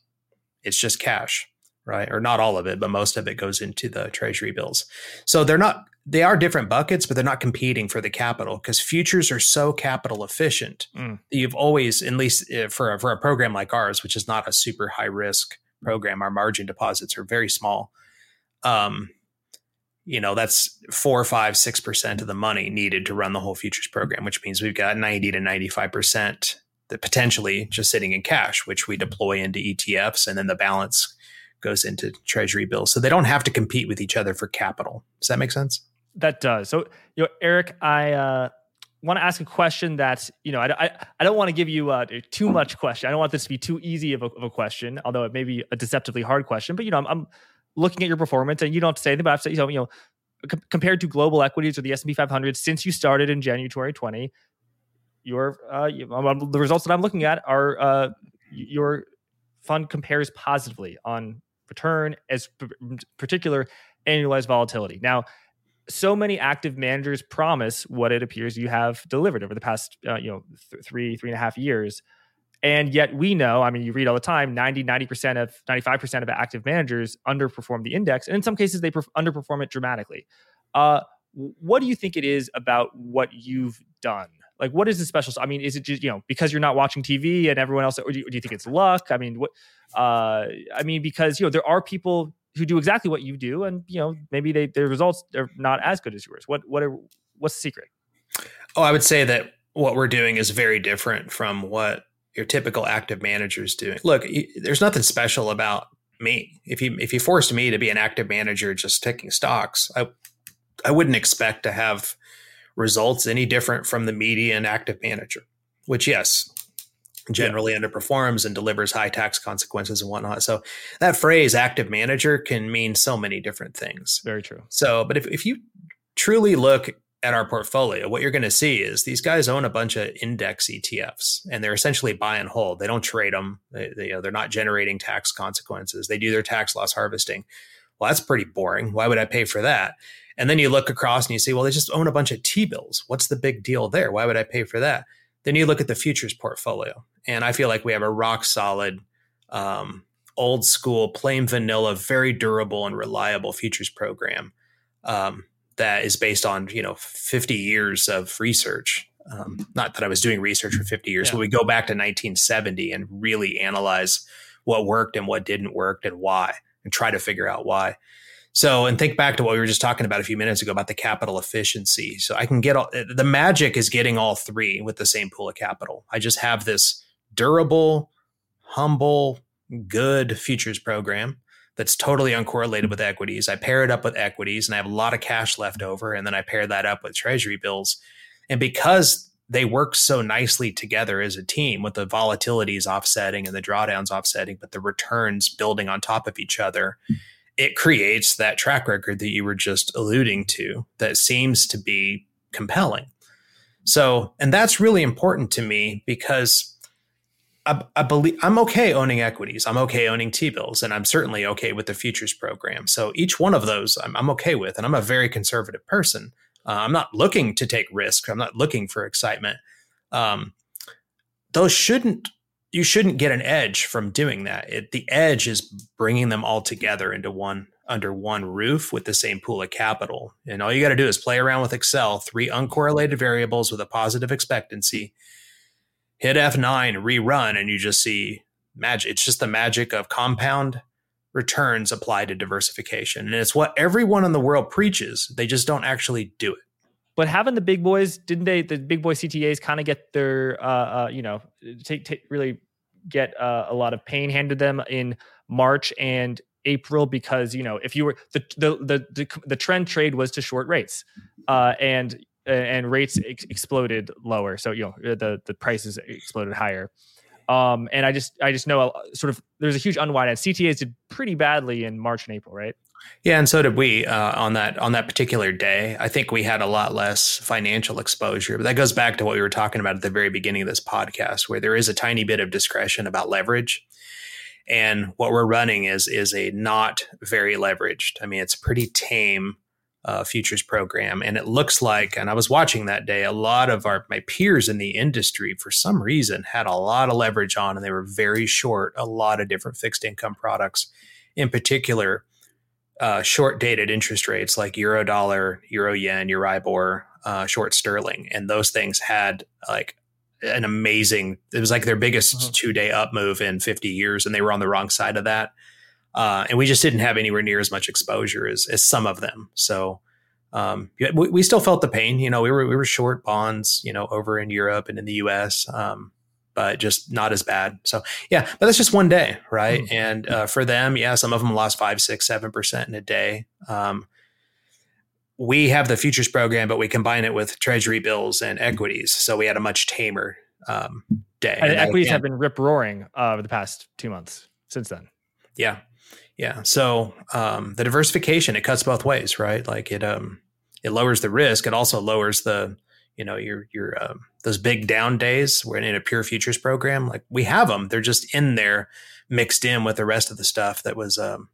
It's just cash right? Or not all of it, but most of it goes into the treasury bills. So they're not they are different buckets, but they're not competing for the capital because futures are so capital efficient. Mm. You've always, at least eh, for a, for a program like ours, which is not a super high risk program, our margin deposits are very small. Um, you know that's four, five, six percent of the money needed to run the whole futures program, which means we've got ninety to ninety-five percent that potentially just sitting in cash, which we deploy into ETFs, and then the balance goes into treasury bills. So they don't have to compete with each other for capital. Does that make sense? That does. So, you know, Eric, I uh, want to ask a question that you know I, I, I don't want to give you uh, too much question. I don't want this to be too easy of a, of a question, although it may be a deceptively hard question. But you know, I'm, I'm looking at your performance, and you don't have to say anything, but I have to say, you know, compared to global equities or the S and P 500 since you started in January 20, your uh, um, the results that I'm looking at are uh, your fund compares positively on return as p- particular annualized volatility. Now, so many active managers promise what it appears you have delivered over the past uh, you know th- three three and a half years and yet we know, I mean, you read all the time 90, 90% of 95% of active managers underperform the index. And in some cases, they perf- underperform it dramatically. Uh, what do you think it is about what you've done? Like, what is the special? I mean, is it just, you know, because you're not watching TV and everyone else, or do you, do you think it's luck? I mean, what, uh, I mean, because, you know, there are people who do exactly what you do and, you know, maybe they, their results are not as good as yours. What, what are, what's the secret? Oh, I would say that what we're doing is very different from what your typical active manager is doing. Look, there's nothing special about me. If you if you forced me to be an active manager just taking stocks, I I wouldn't expect to have results any different from the median active manager, which yes, generally yeah. underperforms and delivers high tax consequences and whatnot. So that phrase active manager can mean so many different things. Very true. So, but if, if you truly look at our portfolio, what you're going to see is these guys own a bunch of index ETFs, and they're essentially buy and hold. They don't trade them. They, they, you know, they're not generating tax consequences. They do their tax loss harvesting. Well, that's pretty boring. Why would I pay for that? And then you look across and you say, well, they just own a bunch of T bills. What's the big deal there? Why would I pay for that? Then you look at the futures portfolio, and I feel like we have a rock solid, um, old school, plain vanilla, very durable and reliable futures program. Um, that is based on you know 50 years of research um, not that i was doing research for 50 years yeah. but we go back to 1970 and really analyze what worked and what didn't work and why and try to figure out why so and think back to what we were just talking about a few minutes ago about the capital efficiency so i can get all the magic is getting all three with the same pool of capital i just have this durable humble good futures program that's totally uncorrelated with equities. I pair it up with equities and I have a lot of cash left over. And then I pair that up with treasury bills. And because they work so nicely together as a team with the volatilities offsetting and the drawdowns offsetting, but the returns building on top of each other, it creates that track record that you were just alluding to that seems to be compelling. So, and that's really important to me because I, I, believe I'm okay owning equities. I'm okay owning T bills, and I'm certainly okay with the futures program. So each one of those I'm, I'm okay with, and I'm a very conservative person. Uh, I'm not looking to take risk. I'm not looking for excitement. Um, those shouldn't you shouldn't get an edge from doing that. It, the edge is bringing them all together into one under one roof with the same pool of capital. And all you got to do is play around with Excel, three uncorrelated variables with a positive expectancy hit F9, rerun, and you just see magic. It's just the magic of compound returns applied to diversification. And it's what everyone in the world preaches. They just don't actually do it. But having the big boys, didn't they? The big boy CTAs kind of get their, uh, uh, you know, take, take really get uh, a lot of pain handed them in March and April because you know if you were the the the the, the trend trade was to short rates, uh, and and rates ex- exploded lower. So you know the the prices exploded higher. Um, and I just I just know a, sort of there's a huge unwind. And CTAs did pretty badly in March and April, right? Yeah, and so did we uh, on that on that particular day. I think we had a lot less financial exposure, but that goes back to what we were talking about at the very beginning of this podcast, where there is a tiny bit of discretion about leverage. And what we're running is is a not very leveraged. I mean, it's pretty tame uh, futures program. And it looks like, and I was watching that day, a lot of our my peers in the industry, for some reason, had a lot of leverage on, and they were very short a lot of different fixed income products, in particular, uh, short dated interest rates like euro dollar, euro yen, Euribor, uh, short sterling, and those things had like an amazing. It was like their biggest mm-hmm. two day up move in 50 years, and they were on the wrong side of that. Uh, and we just didn't have anywhere near as much exposure as, as some of them. So um, we, we, still felt the pain. You know, we were we were short bonds, you know, over in Europe and in the U.S. Um, but just not as bad. So yeah, but that's just one day, right? Mm-hmm. And uh, for them, yeah, some of them lost five, six, seven percent in a day. Um, we have the futures program, but we combine it with treasury bills and equities, so we had a much tamer um, day. And, and equities have been rip roaring uh, over the past two months since then. Yeah, yeah. So um, the diversification it cuts both ways, right? Like it um it lowers the risk. It also lowers the you know your your um, those big down days when in a pure futures program. Like we have them, they're just in there mixed in with the rest of the stuff that was um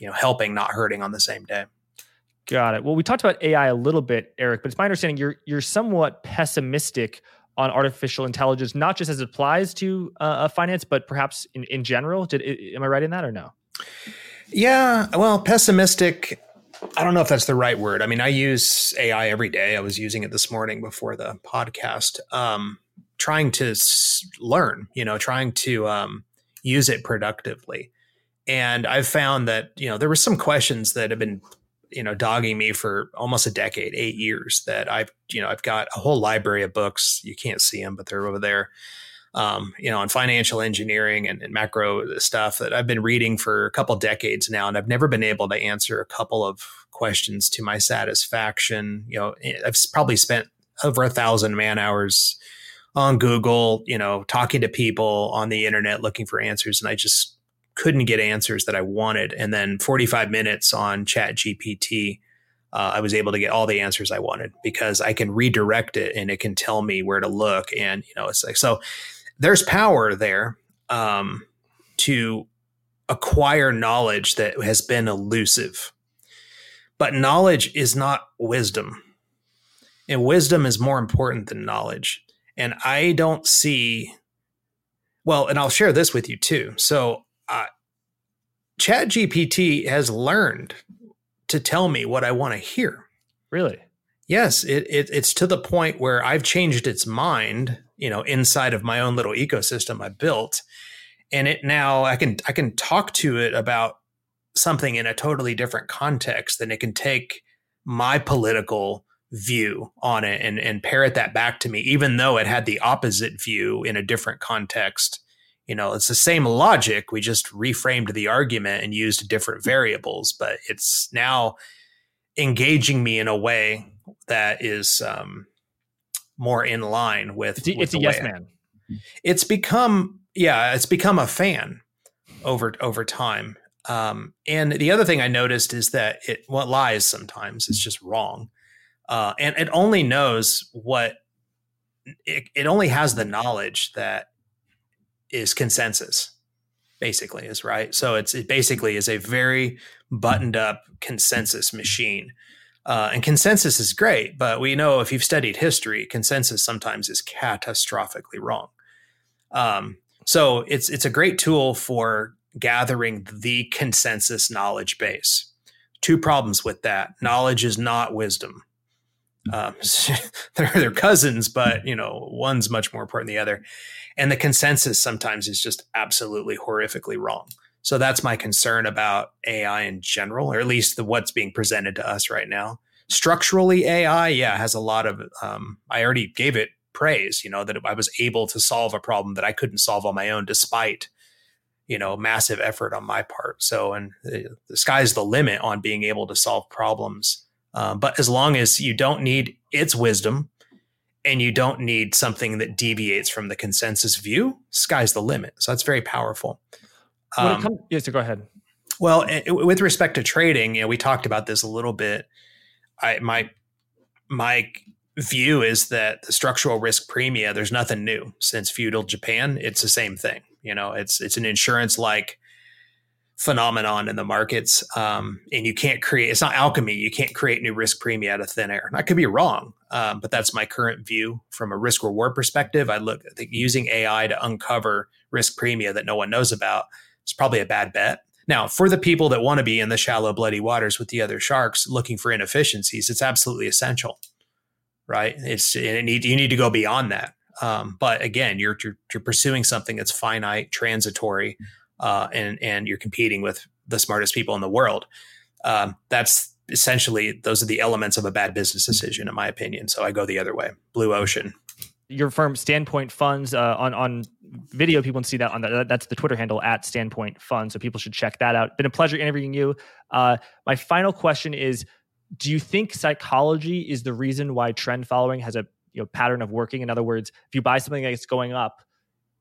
you know helping, not hurting on the same day. Got it. Well, we talked about AI a little bit, Eric, but it's my understanding you're you're somewhat pessimistic on artificial intelligence, not just as it applies to uh, finance, but perhaps in, in general. Did am I right in that or no? Yeah, well, pessimistic. I don't know if that's the right word. I mean, I use AI every day. I was using it this morning before the podcast, um, trying to s- learn. You know, trying to um, use it productively. And I've found that you know there were some questions that have been you know dogging me for almost a decade, eight years. That I've you know I've got a whole library of books. You can't see them, but they're over there um, you know, on financial engineering and, and, macro stuff that I've been reading for a couple decades now, and I've never been able to answer a couple of questions to my satisfaction. You know, eh, I've probably spent over a thousand man hours on Google, you know, talking to people on the internet looking for answers, and I just couldn't get answers that I wanted. And then 45 minutes on Chat GPT. Uh, I was able to get all the answers I wanted because I can redirect it and it can tell me where to look. And, you know, it's like, so there's power there um, to acquire knowledge that has been elusive. But knowledge is not wisdom. And wisdom is more important than knowledge. And I don't see, well, and I'll share this with you too. So, uh, Chat GPT has learned to tell me what I want to hear. Really? Yes, it, it, it's to the point where I've changed its mind, you know, inside of my own little ecosystem I built, and it now I can I can talk to it about something in a totally different context, then it can take my political view on it and and parrot that back to me, even though it had the opposite view in a different context. You know, it's the same logic. We just reframed the argument and used different variables, but it's now engaging me in a way that is um, more in line with. It's, with it's a yes man. It's become yeah, it's become a fan over over time. Um, and the other thing I noticed is that it what lies sometimes. It's just wrong, uh, and it only knows what it, it only has the knowledge that is consensus basically is right so it's it basically is a very buttoned up consensus machine uh, and consensus is great, but we know if you've studied history, consensus sometimes is catastrophically wrong. Um, so it's it's a great tool for gathering the consensus knowledge base. Two problems with that: knowledge is not wisdom. Um, they're, they're cousins, but you know one's much more important than the other. And the consensus sometimes is just absolutely horrifically wrong. So that's my concern about AI in general, or at least the what's being presented to us right now. Structurally, AI, yeah, has a lot of. Um, I already gave it praise. You know that I was able to solve a problem that I couldn't solve on my own, despite you know massive effort on my part. So, and the, the sky's the limit on being able to solve problems. Um, but as long as you don't need its wisdom and you don't need something that deviates from the consensus view, sky's the limit. So that's very powerful. Um, comes, yes, so go ahead. Well, it, with respect to trading, you know, we talked about this a little bit. I my my view is that the structural risk premia, there's nothing new since feudal Japan. It's the same thing. You know, it's it's an insurance like phenomenon in the markets, um, and you can't create. It's not alchemy. You can't create new risk premia out of thin air. And I could be wrong, um, but that's my current view from a risk reward perspective. I look, I think using AI to uncover risk premia that no one knows about it's probably a bad bet. Now, for the people that want to be in the shallow, bloody waters with the other sharks looking for inefficiencies, it's absolutely essential, right? It's it need, you need to go beyond that. Um, but again, you're, you're, you're pursuing something that's finite, transitory, uh, and and you're competing with the smartest people in the world. Um, that's essentially those are the elements of a bad business decision, in my opinion. So I go the other way, blue ocean. Your firm Standpoint Funds uh, on on video, people can see that on the, that's the Twitter handle at Standpoint Fund. So people should check that out. Been a pleasure interviewing you. Uh, my final question is: Do you think psychology is the reason why trend following has a you know pattern of working? In other words, if you buy something that's going up,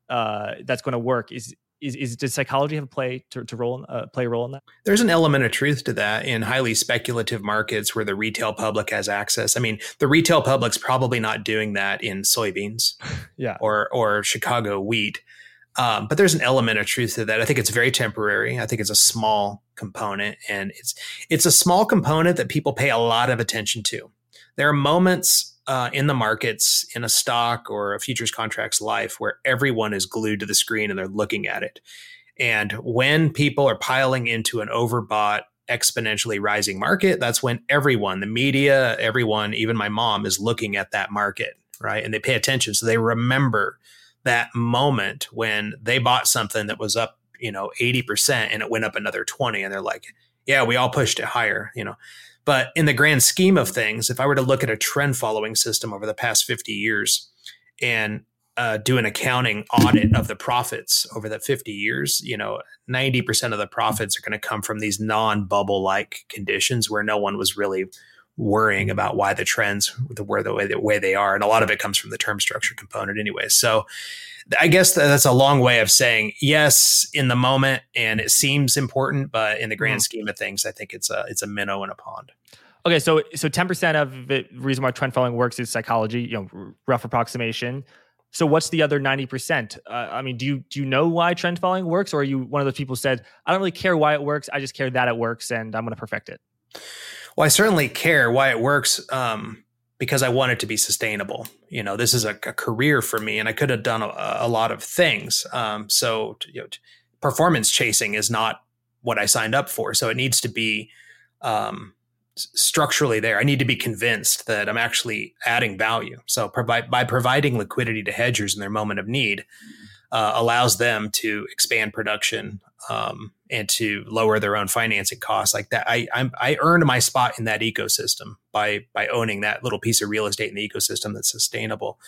uh, that's going to work. Is is, is does psychology have a play to, to role uh, play a role in that? There's an element of truth to that in highly speculative markets where the retail public has access. I mean, the retail public's probably not doing that in soybeans, yeah, or or Chicago wheat. Um, but there's an element of truth to that. I think it's very temporary. I think it's a small component, and it's it's a small component that people pay a lot of attention to. There are moments uh, in the markets in a stock or a futures contracts life where everyone is glued to the screen and they're looking at it. And when people are piling into an overbought, exponentially rising market, that's when everyone, the media, everyone, even my mom, is looking at that market, right? And they pay attention. So they remember that moment when they bought something that was up, you know, 80% and it went up another 20. And they're like, yeah, we all pushed it higher, you know. But in the grand scheme of things, if I were to look at a trend following system over the past 50 years and uh, do an accounting audit of the profits over the 50 years, you know, 90% of the profits are going to come from these non bubble like conditions where no one was really worrying about why the trends were the way, the way they are. And a lot of it comes from the term structure component anyway. So I guess that's a long way of saying yes in the moment, and it seems important, but in the grand mm-hmm. scheme of things, I think it's a it's a minnow in a pond. Okay, so so ten percent of the reason why trend following works is psychology, you know, rough approximation. So what's the other ninety percent? Uh, I mean, do you do you know why trend following works, or are you one of those people said I don't really care why it works, I just care that it works, and I'm going to perfect it? Well, I certainly care why it works. Um, because I want it to be sustainable. You know, this is a, a career for me, and I could have done a, a lot of things. Um, so, you know, performance chasing is not what I signed up for. So it needs to be um, structurally there. I need to be convinced that I'm actually adding value. So, provide by providing liquidity to hedgers in their moment of need, uh, allows them to expand production um, and to lower their own financing costs like that. I I'm, i earned my spot in that ecosystem by by owning that little piece of real estate in the ecosystem that's sustainable.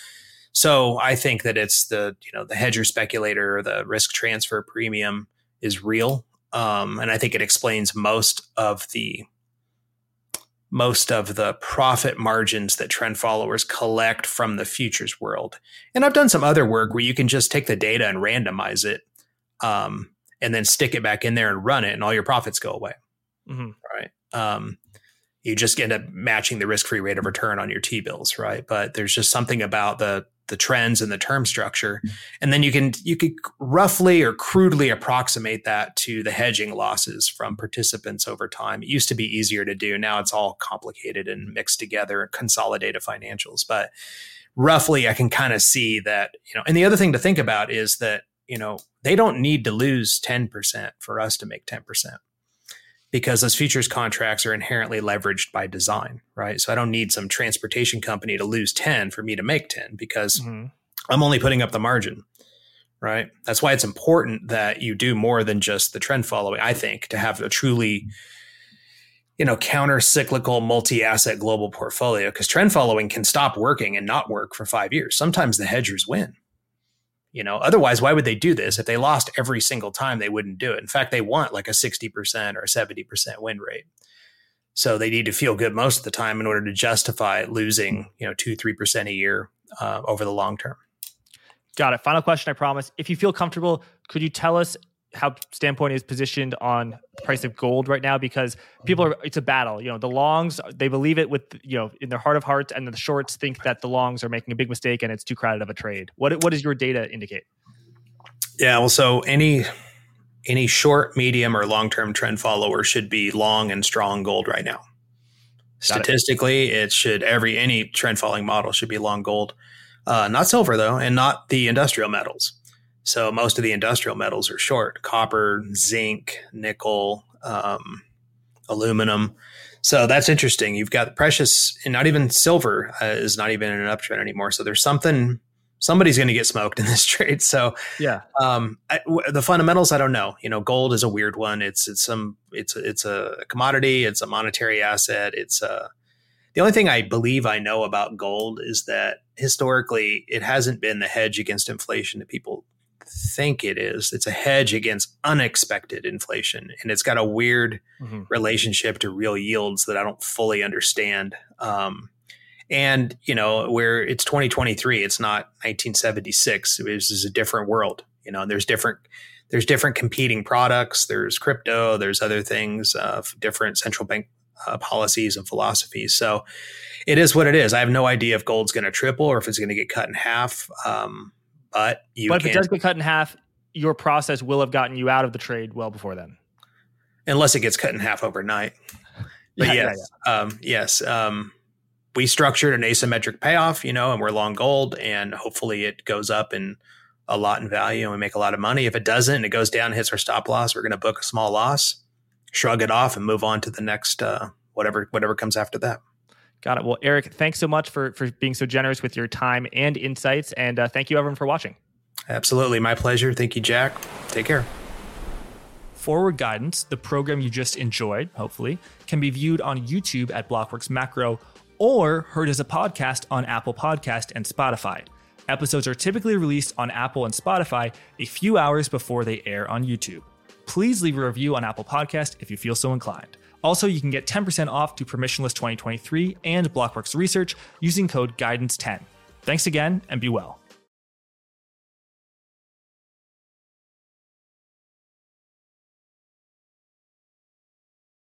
So I think that it's the you know the hedger speculator, the risk transfer premium is real, um, and I think it explains most of the most of the profit margins that trend followers collect from the futures world. And I've done some other work where you can just take the data and randomize it. Um, and then stick it back in there and run it, and all your profits go away. Mm-hmm. Right. Um, you just end up matching the risk-free rate of return on your T bills, right? But there's just something about the the trends and the term structure, and then you can you could roughly or crudely approximate that to the hedging losses from participants over time. It used to be easier to do. Now it's all complicated and mixed together and consolidated financials, but roughly I can kind of see that you know. And the other thing to think about is that you know, they don't need to lose 10% for us to make 10% because those futures contracts are inherently leveraged by design, right? So I don't need some transportation company to lose 10 for me to make 10 because mm-hmm. I'm only putting up the margin, right? That's why it's important that you do more than just the trend following, I think, to have a truly you know counter cyclical multi-asset global portfolio because trend following can stop working and not work for 5 years. Sometimes the hedgers win you know, otherwise, why would they do this? If they lost every single time, they wouldn't do it. In fact, they want like a 60% or a 70% win rate. So they need to feel good most of the time in order to justify losing, you know, two, 3% a year uh, over the long term. Got it. Final question, I promise. If you feel comfortable, could you tell us how Standpoint is positioned on the price of gold right now because people are it's a battle. You know, the longs they believe it with you know in their heart of hearts, and the shorts think that the longs are making a big mistake and it's too crowded of a trade. What what does your data indicate? Yeah, well, so any any short, medium, or long term trend follower should be long and strong gold right now. Statistically, it. it. should every any trend following model should be long gold, uh, not silver though, and not the industrial metals. So most of the industrial metals are short: copper, zinc, nickel, um, aluminum. So that's interesting. You've got precious, and not even silver uh, is not even in an uptrend anymore. So there's something somebody's going to get smoked in this trade. So yeah, um, I, w- the fundamentals I don't know. You know, gold is a weird one. It's it's some it's it's a commodity. It's a monetary asset. It's a uh, the only thing I believe I know about gold is that historically it hasn't been the hedge against inflation that people think it is. It's a hedge against unexpected inflation, and it's got a weird mm-hmm. relationship to real yields that I don't fully understand. Um, and you know, where it's 2023, it's not 1976. This is a different world. You know, there's different there's different competing products. There's crypto. There's other things uh, different central bank uh, policies and philosophies. So it is what it is. I have no idea if gold's going to triple or if it's going to get cut in half. Um, but you but if it does get cut in half, your process will have gotten you out of the trade well before then, unless it gets cut in half overnight. But yeah, yes, yeah, yeah. Um, yes, um, we structured an asymmetric payoff, you know, and we're long gold, and hopefully it goes up in a lot in value and we make a lot of money. If it doesn't, and it goes down, hits our stop loss, we're going to book a small loss, shrug it off, and move on to the next uh, whatever whatever comes after that. Got it. Well, Eric, thanks so much for for being so generous with your time and insights, and uh, thank you everyone for watching. Absolutely, my pleasure. Thank you, Jack. Take care. Forward Guidance, the program you just enjoyed, hopefully, can be viewed on YouTube at Blockworks Macro or heard as a podcast on Apple Podcast and Spotify. Episodes are typically released on Apple and Spotify a few hours before they air on YouTube. Please leave a review on Apple Podcast if you feel so inclined. Also, you can get 10% off to Permissionless 2023 and Blockworks Research using code GUIDANCE10. Thanks again and be well.